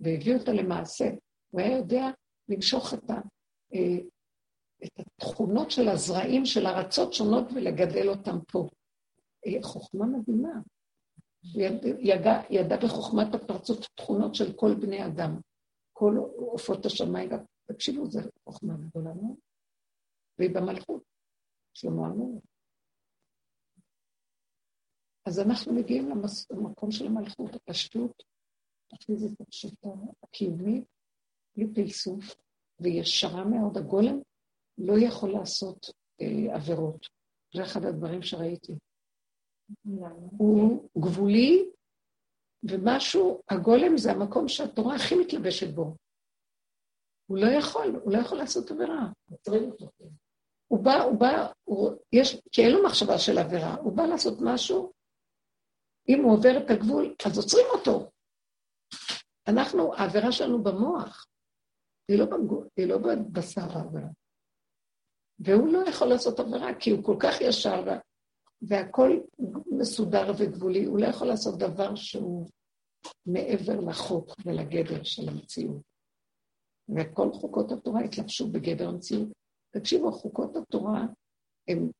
והביא אותה למעשה. הוא היה יודע למשוך את, ה, אה, את התכונות של הזרעים של ארצות שונות ולגדל אותם פה. חוכמה מדהימה. ידע, ידע, בחוכמת הפרצות תכונות של כל בני אדם. כל עופות השמיים, תקשיבו, זו חוכמה גדולה מאוד. והיא במלכות, שלמה המלך. אז אנחנו מגיעים למקום של המלכות, הפשטות, הפיזית הפשוטה, הקיומית, בלי פלסוף, וישרה מאוד. הגולם לא יכול לעשות אה, עבירות. זה אחד הדברים שראיתי. הוא גבולי, ומשהו, הגולם זה המקום שהתורה הכי מתלבשת בו. הוא לא יכול, הוא לא יכול לעשות עבירה. הוא בא, הוא בא, הוא, יש, כי אין לו מחשבה של עבירה, הוא בא לעשות משהו, אם הוא עובר את הגבול, אז עוצרים אותו. אנחנו, העבירה שלנו במוח, היא לא, בגבול, היא לא בבשר העבירה. והוא לא יכול לעשות עבירה, כי הוא כל כך ישר, והכול מסודר וגבולי, הוא לא יכול לעשות דבר שהוא מעבר לחוק ולגדר של המציאות. וכל חוקות התורה התלבשו בגדר המציאות. תקשיבו, חוקות התורה, הם,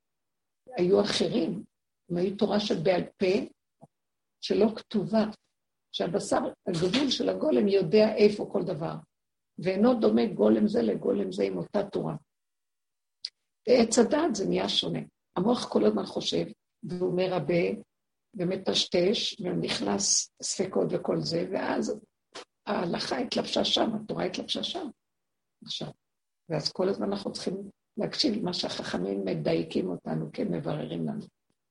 היו אחרים, הם היו תורה של בעל פה, שלא כתובה, שהבשר, הגבול של הגולם יודע איפה כל דבר, ואינו דומה גולם זה לגולם זה עם אותה תורה. עץ הדעת זה נהיה שונה. המוח כל הזמן חושב, והוא מרבה, ומטשטש, ונכנס ספקות וכל זה, ואז ההלכה התלבשה שם, התורה התלבשה שם. עכשיו, ואז כל הזמן אנחנו צריכים להקשיב למה שהחכמים מדייקים אותנו, כן, מבררים לנו.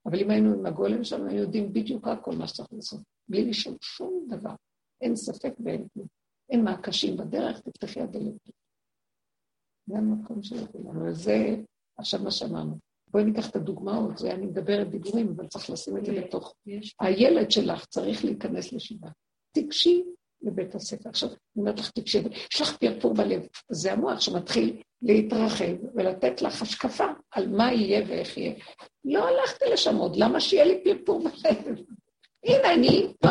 אבל אם היינו עם הגולם שלנו, היינו יודעים בדיוק רק כל מה שצריך לעשות, בלי לשאול שום דבר. אין ספק ואין כלום. אין מעקשים בדרך, תפתחי הדלת. זה המקום של כולנו, וזה עכשיו מה שאמרנו. בואי ניקח את הדוגמאות, זה אני מדברת דיבורים, אבל צריך לשים את זה בתוך. הילד שלך צריך להיכנס לישיבה. תיגשי לבית הספר. עכשיו, אני אומרת לך, תקשיבי, יש לך פרפור בלב. זה המוח שמתחיל להתרחב ולתת לך השקפה על מה יהיה ואיך יהיה. לא הלכתי לשם עוד, למה שיהיה לי פרפור בלב? הנה, אני פה.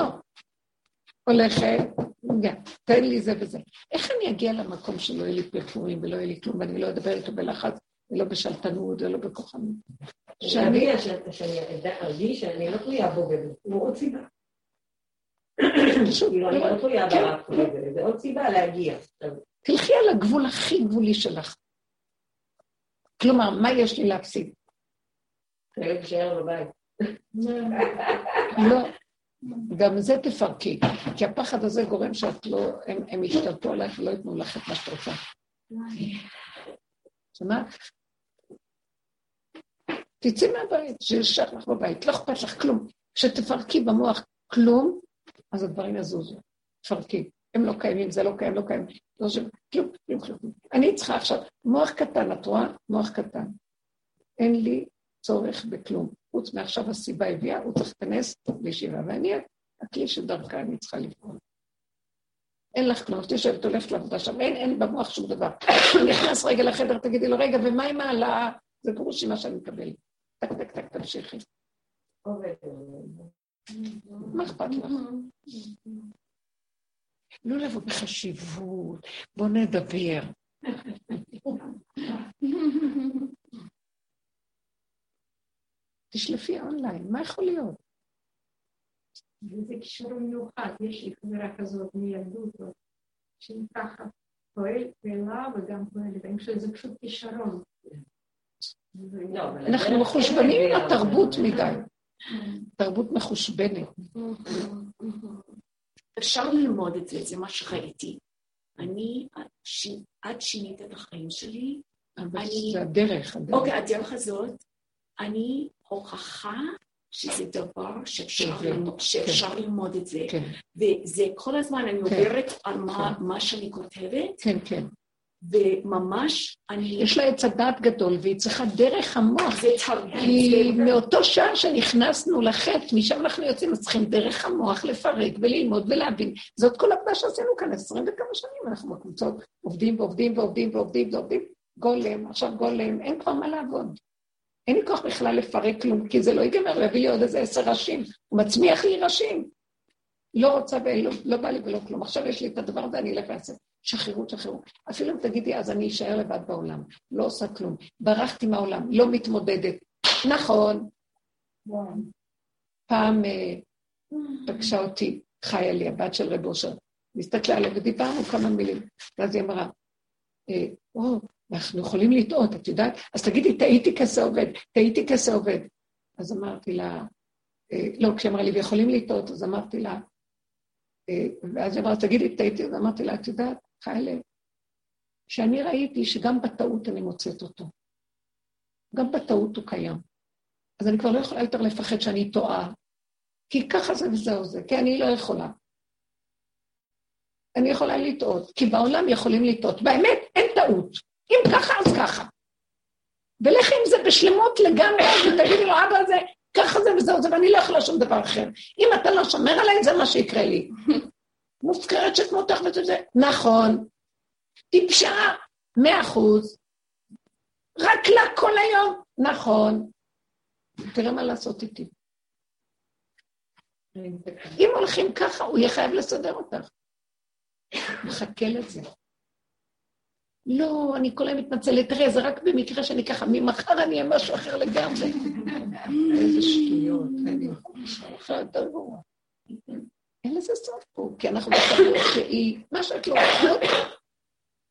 הולכת, תן לי זה וזה. איך אני אגיע למקום שלא יהיה לי פרפורים ולא יהיה לי כלום, ואני לא אדבר איתו בלחץ, ולא בשלטנות ולא בכוחנות? שאני ארגיש שאני לא תלויה בו, הוא עוד סיבה. כאילו, אני לא תלויה כן. זה עוד סיבה להגיע. תלכי על הגבול הכי גבולי שלך. כלומר, מה יש לי להפסיד? להישאר בבית. לא. גם זה תפרקי, כי הפחד הזה גורם שאת לא, הם ישתלטו עלייך ולא ייתנו לך את מה שאת רוצה. שמעת? תצאי מהבית, שישאר לך בבית, לא אכפת לך כלום. כשתפרקי במוח כלום, אז הדברים יזוזו. תפרקי. הם לא קיימים, זה לא קיים, לא קיים. לא ש... כלום, כלום, כלום. אני צריכה עכשיו, מוח קטן, את רואה? מוח קטן. אין לי צורך בכלום. חוץ מעכשיו הסיבה הביאה, הוא צריך להיכנס לישיבה, ואני הכלי שדרכה אני צריכה לפעול. אין לך כלום, את יושבת, הולכת לעבודה שם, אין, אין במוח שום דבר. נכנס רגע לחדר, תגידי לו, רגע, ומה עם העלאה? זה פירוש מה שאני מקבל. טק, טק, טק, תמשיכי. מה אכפת לך? לא לבוא בחשיבות, בוא נדבר. תשלפי אונליין, מה יכול להיות? וזה קישור מיוחד, יש לי חברה כזאת מילדות, שהיא ככה פועלת פעילה וגם פועלת, אני חושבת שזה פשוט כישרון. אנחנו מחושבנים עם התרבות מדי. תרבות מחושבנת. אפשר ללמוד את זה, זה מה שראיתי. אני, את שינית את החיים שלי. אבל אני- זה הדרך, הדרך. אוקיי, הדרך הזאת, אני הוכחה שזה דבר שאפשר כן, ללמוד- שאפשר ללמוד את זה. כן, וזה כל הזמן, אני עוברת על מה- מה שאני כותבת, כן, כן. וממש אני... יש לה עץ הדעת גדול, והיא צריכה דרך המוח. זה תרגיל. כי מאותו שעה שנכנסנו לחטא, משם אנחנו יוצאים, אז צריכים דרך המוח לפרק וללמוד ולהבין. זאת כל עבודה שעשינו כאן עשרים וכמה שנים, אנחנו בקבוצות עובדים ועובדים ועובדים ועובדים ועובדים. גולם, עכשיו גולם, אין כבר מה לעבוד. אין לי כוח בכלל לפרק כלום, כי זה לא ייגמר, יביא לי עוד איזה עשר ראשים. הוא מצמיח לי ראשים. לא רוצה ולא לא בא לי ולא כלום. עכשיו יש לי את הדבר הזה, אני אלך ואעשה. שחררו, שחררו. אפילו אם תגידי, אז אני אשאר לבד בעולם. לא עושה כלום. ברחתי מהעולם, לא מתמודדת. נכון. פעם אה, פגשה אותי חיה לי, הבת של רב אושר. הסתכלה עליה ודיברנו כמה מילים. ואז היא אמרה, אה, או, אנחנו יכולים לטעות, את יודעת? אז תגידי, טעיתי כזה עובד, טעיתי כזה עובד. אז אמרתי לה, אה, לא, כשהיא אמרה לי, ויכולים לטעות, אז אמרתי לה, אה, ואז היא אמרה, תגידי, טעיתי, אז אמרתי לה, את יודעת, חיילה, שאני ראיתי שגם בטעות אני מוצאת אותו. גם בטעות הוא קיים. אז אני כבר לא יכולה יותר לפחד שאני טועה, כי ככה זה וזהו זה, כי אני לא יכולה. אני יכולה לטעות, כי בעולם יכולים לטעות. באמת, אין טעות. אם ככה, אז ככה. ולכי עם זה בשלמות לגמרי, ותגידי לו, אבא, זה, ככה זה וזהו זה, ואני לא יכולה שום דבר אחר. אם אתה לא שומר עליי, זה מה שיקרה לי. מופקרת שכמותך וזה, נכון. טיפשה, מאה אחוז. רק לה כל היום, נכון. תראה מה לעשות איתי. אם הולכים ככה, הוא יהיה חייב לסדר אותך. מחכה לזה. לא, אני כל היום מתנצלת, תראה, זה רק במקרה שאני ככה, ממחר אני אהיה משהו אחר לגמרי. איזה שטויות, אני אחר יותר גרוע. אין לזה סוף פה, כי אנחנו בתרבות שהיא, מה שאת לא רוצה,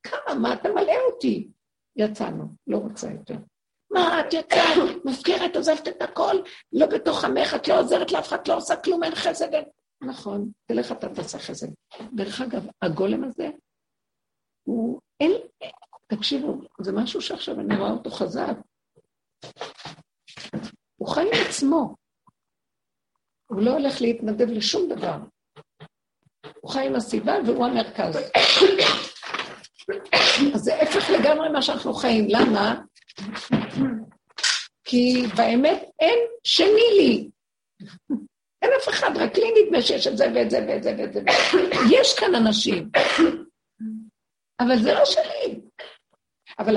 כמה, מה אתה מלא אותי? יצאנו, לא רוצה יותר. מה, את יצאת, מפקירת, עוזבת את הכל, לא בתוך עמך, את לא עוזרת לאף אחד, לא עושה כלום, אין חסד. נכון, תלך אתה תעשה חסד. דרך אגב, הגולם הזה, הוא, אין, תקשיבו, זה משהו שעכשיו אני רואה אותו חזק. הוא חי עם עצמו. הוא לא הולך להתנדב לשום דבר. הוא חי עם הסיבה והוא המרכז. אז זה הפך לגמרי מה שאנחנו חיים. למה? כי באמת אין שני לי. אין אף אחד, רק לי נדמה שיש את זה ואת זה ואת זה ואת זה. יש כאן אנשים, אבל זה לא שלי. אבל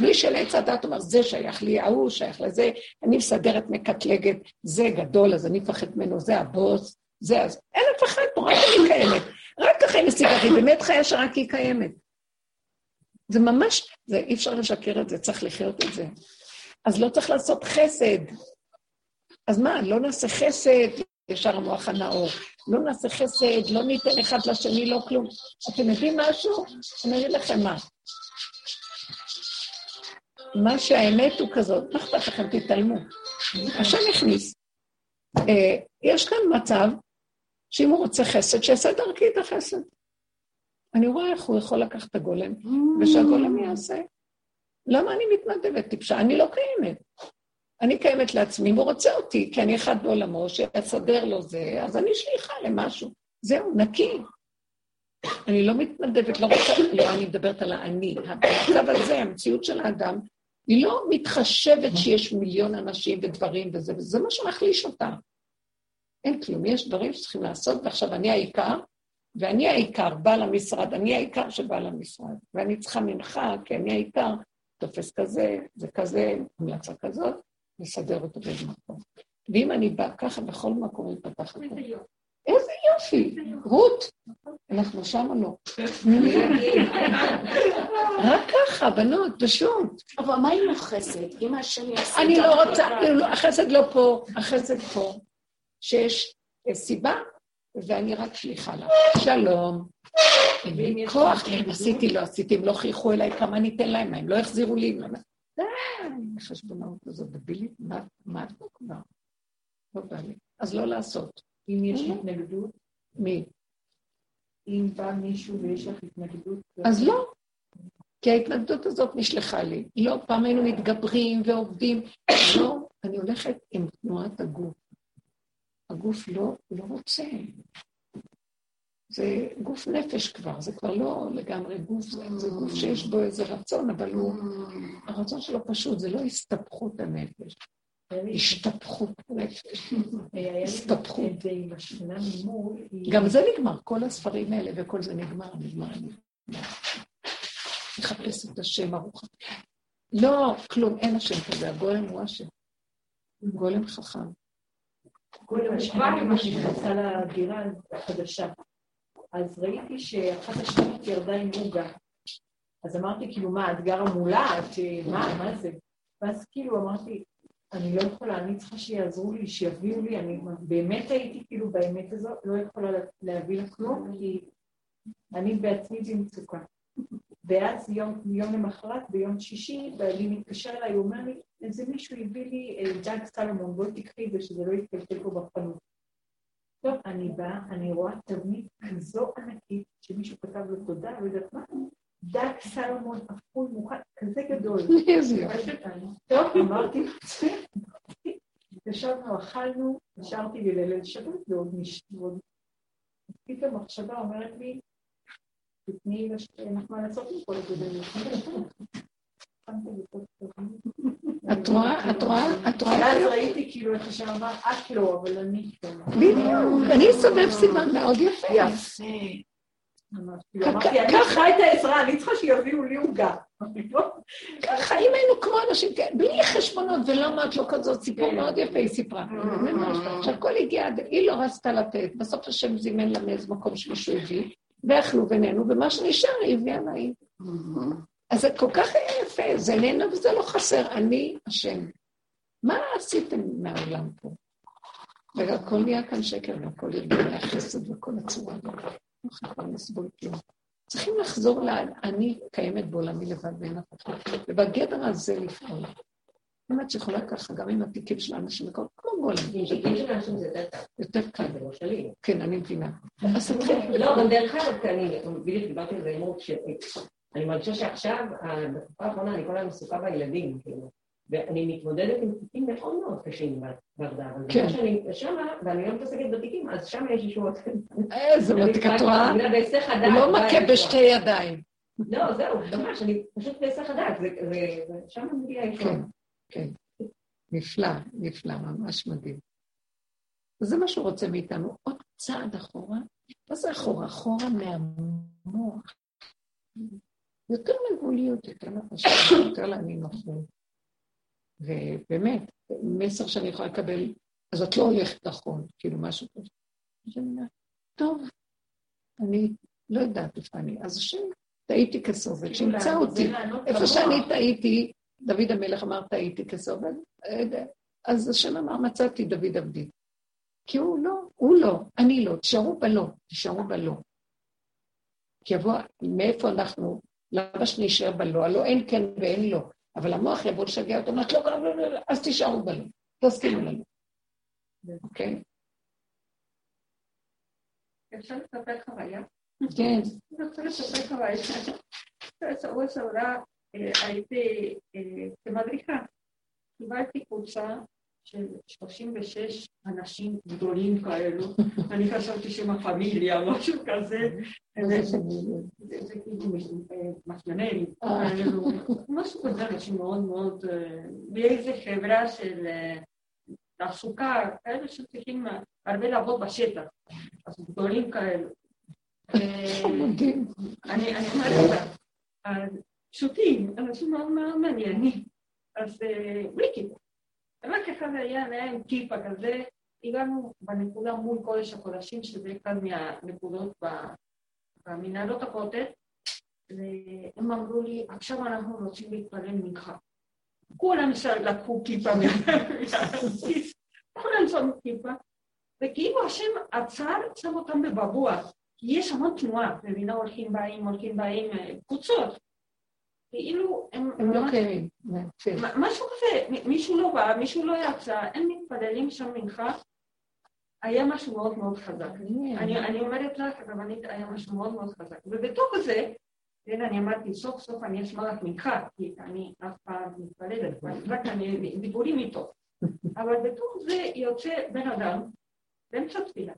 מי של עץ הדת אומר, זה שייך לי, ההוא שייך לזה, אני מסדרת, מקטלגת, זה גדול, אז אני מפחד ממנו, זה הבוס, זה אז... אין אף אחד פה, רק אני קיימת. רק ככה היא משיגה, היא באמת חיה שרק היא קיימת. זה ממש, זה, אי אפשר לשקר את זה, צריך לחיות את זה. אז לא צריך לעשות חסד. אז מה, לא נעשה חסד, ישר המוח הנאור. לא נעשה חסד, לא ניתן אחד לשני, לא כלום. אתם יודעים משהו? אני אגיד לכם מה. מה שהאמת הוא כזאת, מה אכפת לכם? תתעלמו. השם הכניס. אה, יש כאן מצב שאם הוא רוצה חסד, שיעשה דרכי את החסד. אני רואה איך הוא יכול לקחת את הגולם, ושהגולם יעשה. למה אני מתנדבת טיפשה? אני לא קיימת. אני קיימת לעצמי, אם הוא רוצה אותי, כי אני אחד בעולמו, שיסדר לו זה, אז אני שליחה למשהו. זהו, נקי. אני לא מתנדבת, לא רוצה, לא, אני מדברת על האני. המצב הזה, המציאות של האדם, היא לא מתחשבת שיש מיליון אנשים ודברים וזה, וזה מה שמחליש אותה. אין כלום, יש דברים שצריכים לעשות, ועכשיו אני העיקר, ואני העיקר, בעל המשרד, אני העיקר שבעל המשרד, ואני צריכה ממך, כי אני העיקר, תופס כזה, זה כזה, המלצה כזאת, נסדר אותו באיזה מקום. ואם אני באה ככה, בכל מקום היא פתחת. איזה יופי, רות, אנחנו שמה לא. רק ככה, בנות, פשוט. אבל מה עם החסד? אם השם יעשה... אני לא רוצה, החסד לא פה, החסד פה. שיש סיבה, ואני רק שליחה לה. שלום. אין לי כוח, עשיתי, לא עשיתי, הם לא חייכו אליי, כמה ניתן להם, הם לא החזירו לי. די, החשבונאות הזאת דבילית, מה את פה כבר? לא בא לי. אז לא לעשות. אם יש התנגדות? מי? אם בא מישהו ויש לך התנגדות? אז לא. כי ההתנגדות הזאת נשלחה לי. לא, פעם היינו מתגברים ועובדים. לא, אני הולכת עם תנועת הגוף. הגוף לא, לא רוצה. זה גוף נפש כבר, זה כבר לא לגמרי גוף, זה, גוף שיש בו איזה רצון, אבל הוא, הרצון שלו פשוט, זה לא הסתבכות הנפש, השתפכות נפש, הסתבכות. גם זה נגמר, כל הספרים האלה וכל זה נגמר, נגמר, נגמר. לחפש את השם ארוך. לא, כלום, אין השם כזה, הגולם הוא השם. גולם חכם. גולם השם, מה שנכנסה לדירה החדשה. אז ראיתי שאחת השניות ירדה עם עוגה. אז אמרתי, כאילו, מה, את גרה מולה? את, מה, מה זה? ואז כאילו אמרתי, אני לא יכולה, אני צריכה שיעזרו לי, שיביאו לי, אני באמת הייתי כאילו באמת הזאת, לא יכולה להביא לה כלום, כי אני בעצמי במצוקה. ואז יום, יום למחרת, ביום שישי, בעלי מתקשר אליי, הוא אומר לי, איזה מישהו הביא לי אה, דג סלומון, בואי תקחי את זה, שזה לא יתקלקל פה בחנות. טוב, אני באה, אני רואה תבנית כזו ענקית, שמישהו כתב לו תודה, ויודעת מה? דג סלומון אפוי מוכן, כזה גדול. טוב, אמרתי, ישבנו, אכלנו, נשארתי לי לליל שבת ועוד משתות. פתאום מחשבה אומרת לי, תתני מה לעשות עם כל הגודל. את רואה, את רואה, את רואה. ואז ראיתי כאילו איך השם אמר, את לא, אבל אני כן. בדיוק, אני סובב סימן מאוד יפה. יפה. אמרתי, אני צריכה את העזרה, אני צריכה שיביאו לי עוגה. ככה, אם היינו כמו אנשים כאלה, בלי חשבונות, ולא אמרת לו כזאת סיפור מאוד יפה, היא סיפרה. עכשיו, כל הגיעה, היא לא רצתה לתת, בסוף השם זימן לה מאיזה מקום שמישהו הביא, ואכלו בינינו, ומה שנשאר היא הביאה לה, אז זה כל כך יפה, זה איננו וזה לא חסר, אני השם. מה עשיתם מהעולם פה? והכל נהיה כאן שקר, והכל ארגוני החסד וכל הצורה הזאת. לא יכולים לסבול כלום. צריכים לחזור ל... אני קיימת בעולמי לבד ואין אף אחד. ובגדר הזה לפעול. באמת שיכולה ככה, גם עם התיקים של האנשים, כמו גולם. תיקים של האנשים זה יותר קל. יותר קל. זה לא. כן, אני מבינה. אז תתחיל. לא, גם דרך אגב, אני בדיוק דיברתי על זה אמרות, שאני מרגישה שעכשיו, בתקופה האחרונה, אני כל הזמן עסוקה בילדים, כאילו. ואני מתמודדת עם תיקים מאוד מאוד קשים ברדה, אבל כן. שאני שמה, ואני לא מתעסקת בתיקים, אז שם יש ישועות. איזה מתיקה את רואה? אני. הוא לא באה מכה. בשתי ידיים. לא, זהו, ממש, אני פשוט בהיסח הדעת, זה- זה- זה- שם מגיע הישועה. כן, כן. נפלא, נפלא, ממש מדהים. וזה מה שהוא רוצה מאיתנו, עוד צעד אחורה. מה זה אחורה? אחורה מהמוח. יותר לגבוליות, יותר לפשט, יותר לנינוחות. ובאמת, מסר שאני יכולה לקבל, אז את לא הולכת נכון, כאילו משהו כזה. אז אני אומרת, טוב, אני לא יודעת איפה אני. אז השם, טעיתי כסובל, שימצא אותי. איפה שאני טעיתי, דוד המלך אמר טעיתי כסובל, אה, אז השם אמר מצאתי דוד עבדי. כי הוא לא, הוא לא, אני לא, תשארו בלא, תשארו בלא. כי יבוא, מאיפה אנחנו, למה שנשאר בלא? הלא אין כן ואין לא. אבל המוח יבוא לשגע אותו, אומרת, לא, לא, לא, לא, לא, אז תישארו בלא, תסכימו לנו. אוקיי? אפשר לספר חוויה? כן, אני רוצה לספר חוויה. בשבוע שעברה אה, הייתי אה, כמדריכה. קיבלתי קבוצה של 36 אנשים גדולים כאלו. אני חשבתי שהם הפמיליה, משהו כזה. זה- זה כאילו אה, מסמנים, כאלו, משהו כזה, אנשים מאוד מאוד, אה, באיזה חברה של אה, תעסוקה, כאלה שצריכים הרבה לעבוד בשטח, אז גדולים כאלו. אה. אני אומרת לך, פשוטים, אנשים מאוד מאוד מעניינים, אז אה, בלי כיפה. רק אחד היה, היה עם כיפה כזה, הגענו בנקודה מול קודש הקודשים, שזה אחד מהנקודות במנהלות הכותל, והם אמרו לי, עכשיו אנחנו רוצים להתפלל מנחה. כולם לקחו כיפה מהכיס, כולם שמו כיפה, וכאילו השם עצר, שם אותם בבבוע, כי יש המון תנועה, מבינה, הולכים באים, הולכים באים, קבוצות. כאילו הם... הם לא קיימים. כן. משהו כזה, מישהו לא בא, מישהו לא יצא, הם מתפללים שם מנחה, היה משהו מאוד מאוד חזק. אני, אני אומרת לך, רבנית, היה משהו מאוד מאוד חזק. ובתוך זה, כן, אני אמרתי, סוף סוף אני אשמע לך מנחה, כי אני אף פעם מתפללת, רק אני דיבורים איתו. אבל בתוך זה יוצא בן אדם, באמצע תפילה.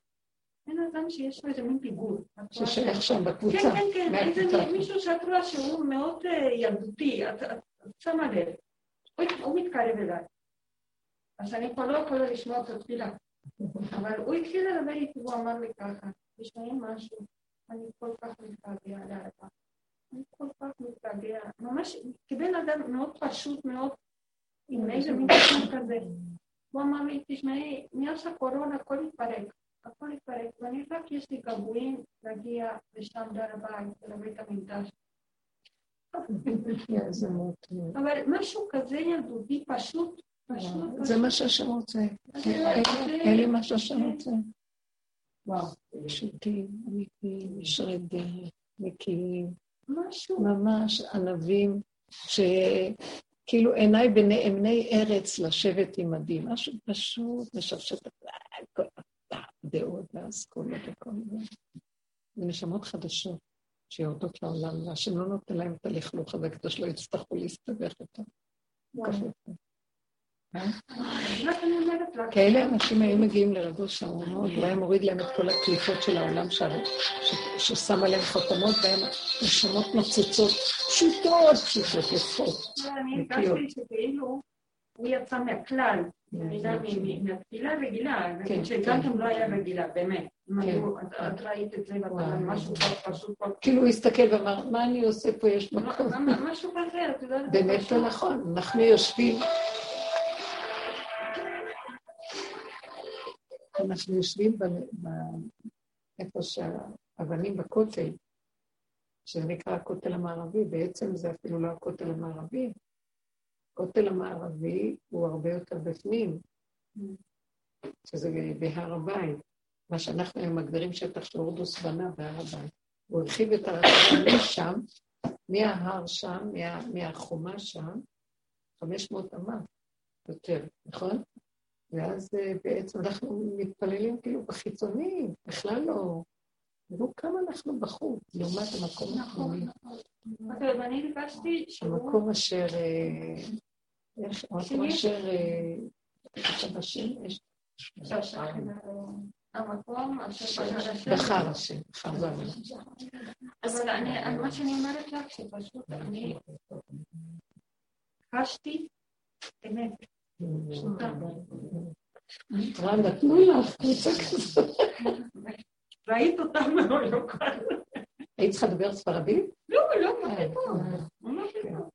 בן אדם שיש לו איזה מין פיגור. ששייך שם כן, בקבוצה. כן, כן, איזה מהקבוצה. מישהו שאת רואה שהוא מאוד אה, ילדותי, את שמה לב. הוא מתקרב אליי. אז אני כבר לא יכולה לשמוע את התפילה. אבל הוא התחיל לדבר איתי, הוא אמר לי ככה, תשמעי משהו, אני כל כך מתגעגע לאבא. אני כל כך מתגעגע, ממש כבן אדם מאוד פשוט, מאוד, עם איזה מין כזה. הוא אמר לי, תשמעי, מאז הקורונה הכל התפרק, הכל התפרק, ואני רק יש לי געגועים להגיע לשם להר הבית, לבית המקדש. מוטי. אבל משהו כזה ילדותי, פשוט, פשוט, זה מה שהשם רוצה. זה- אין לי מה שהשם רוצה. וואו, פשוטים, אמיתיים, ישרי דרך, נקיים, משהו, ממש ענבים, שכאילו עיניי בנאמני ארץ לשבת עם עדי, משהו פשוט, משפשט הדעות והאסכולות וכל זה. זה נשמות חדשות שיורדות לעולם, והשם לא נותן להם את הלכלוך הזה כדי שלא יצטרכו להסתבך איתו. אני אומרת לך, כאלה אנשים היו מגיעים לרגוש שם מאוד, הוא היה מוריד להם את כל הקליפות של העולם ששם עליהם חותמות, והם נשמות נוצצות, פשוטות, פשוטות, יפות. אני נקיות. הרגשתי שכאילו הוא יצא מהכלל, מ- מ- מהתפילה הרגילה, כן, שגם כן. כן לא היה רגילה, באמת. כן. את- ראית את זה, משהו פשוט, כל- כאילו הוא הסתכל ואמר, מה אני עושה פה, יש לא, מקום. משהו כזה, את יודעת, באמת פשוט. לא נכון, אנחנו יושבים, אנחנו יושבים איפה שהאבנים בכותל, שזה נקרא הכותל המערבי, בעצם זה אפילו לא הכותל המערבי. הכותל המערבי הוא הרבה יותר בפנים, שזה בהר הבית, מה שאנחנו היום מגדירים שטח שהורדוס בנה בהר הבית. הוא הרחיב את הרחבה משם, מההר שם, מה, מהחומה שם, 500 אמה יותר, נכון? ואז אה, בעצם אנחנו מתפללים כאילו בחיצונים, בכלל לא... תראו כמה אנחנו בחוץ, לעומת המקום הפנימי. ואני ביקשתי שהוא... המקום אשר... אה? המקום אשר... אה, בחר השם, בחר זה. אבל אני, מה שאני אומרת לך, שפשוט אני חשתי אמת. מה נתנו לך קבוצה כזאת? ראית אותם מאוד. היית צריכה לדבר ספרדית? לא, לא, מה פתאום.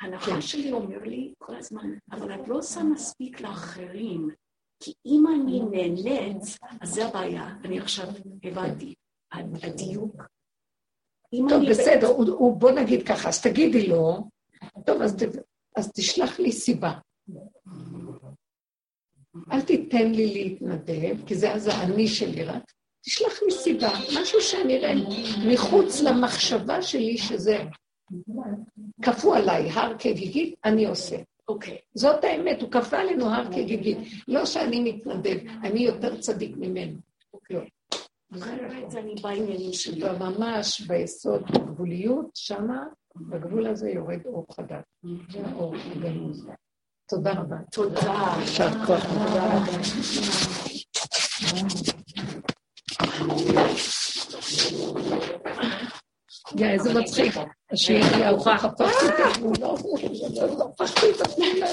הנכון שלי אומר לי כל הזמן, אבל את לא עושה מספיק לאחרים, כי אם אני נהנית, אז זה הבעיה. אני עכשיו הבנתי, הדיוק. טוב, בסדר, הוא- הוא- בוא נגיד ככה, אז תגידי לו, טוב, אז אז תשלח לי סיבה. אל תיתן לי להתנדב, כי זה אז האני שלי רק. תשלח לי סיבה, משהו שאני אראה מחוץ למחשבה שלי שזה כפו עליי, הר כגיגית, אני עושה. אוקיי, זאת האמת, הוא כפה עלינו הר כגיגית. לא שאני מתנדב, אני יותר צדיק ממנו. בעניינים שלי. וממש ביסוד, בגבוליות, שמה, בגבול הזה יורד אור חדש. זה האור הגנוז. תודה רבה. תודה. יישר כוח. תודה רבה. יא, איזה מצחיק. חפשתי את התמונה. הפכתי את התמונה.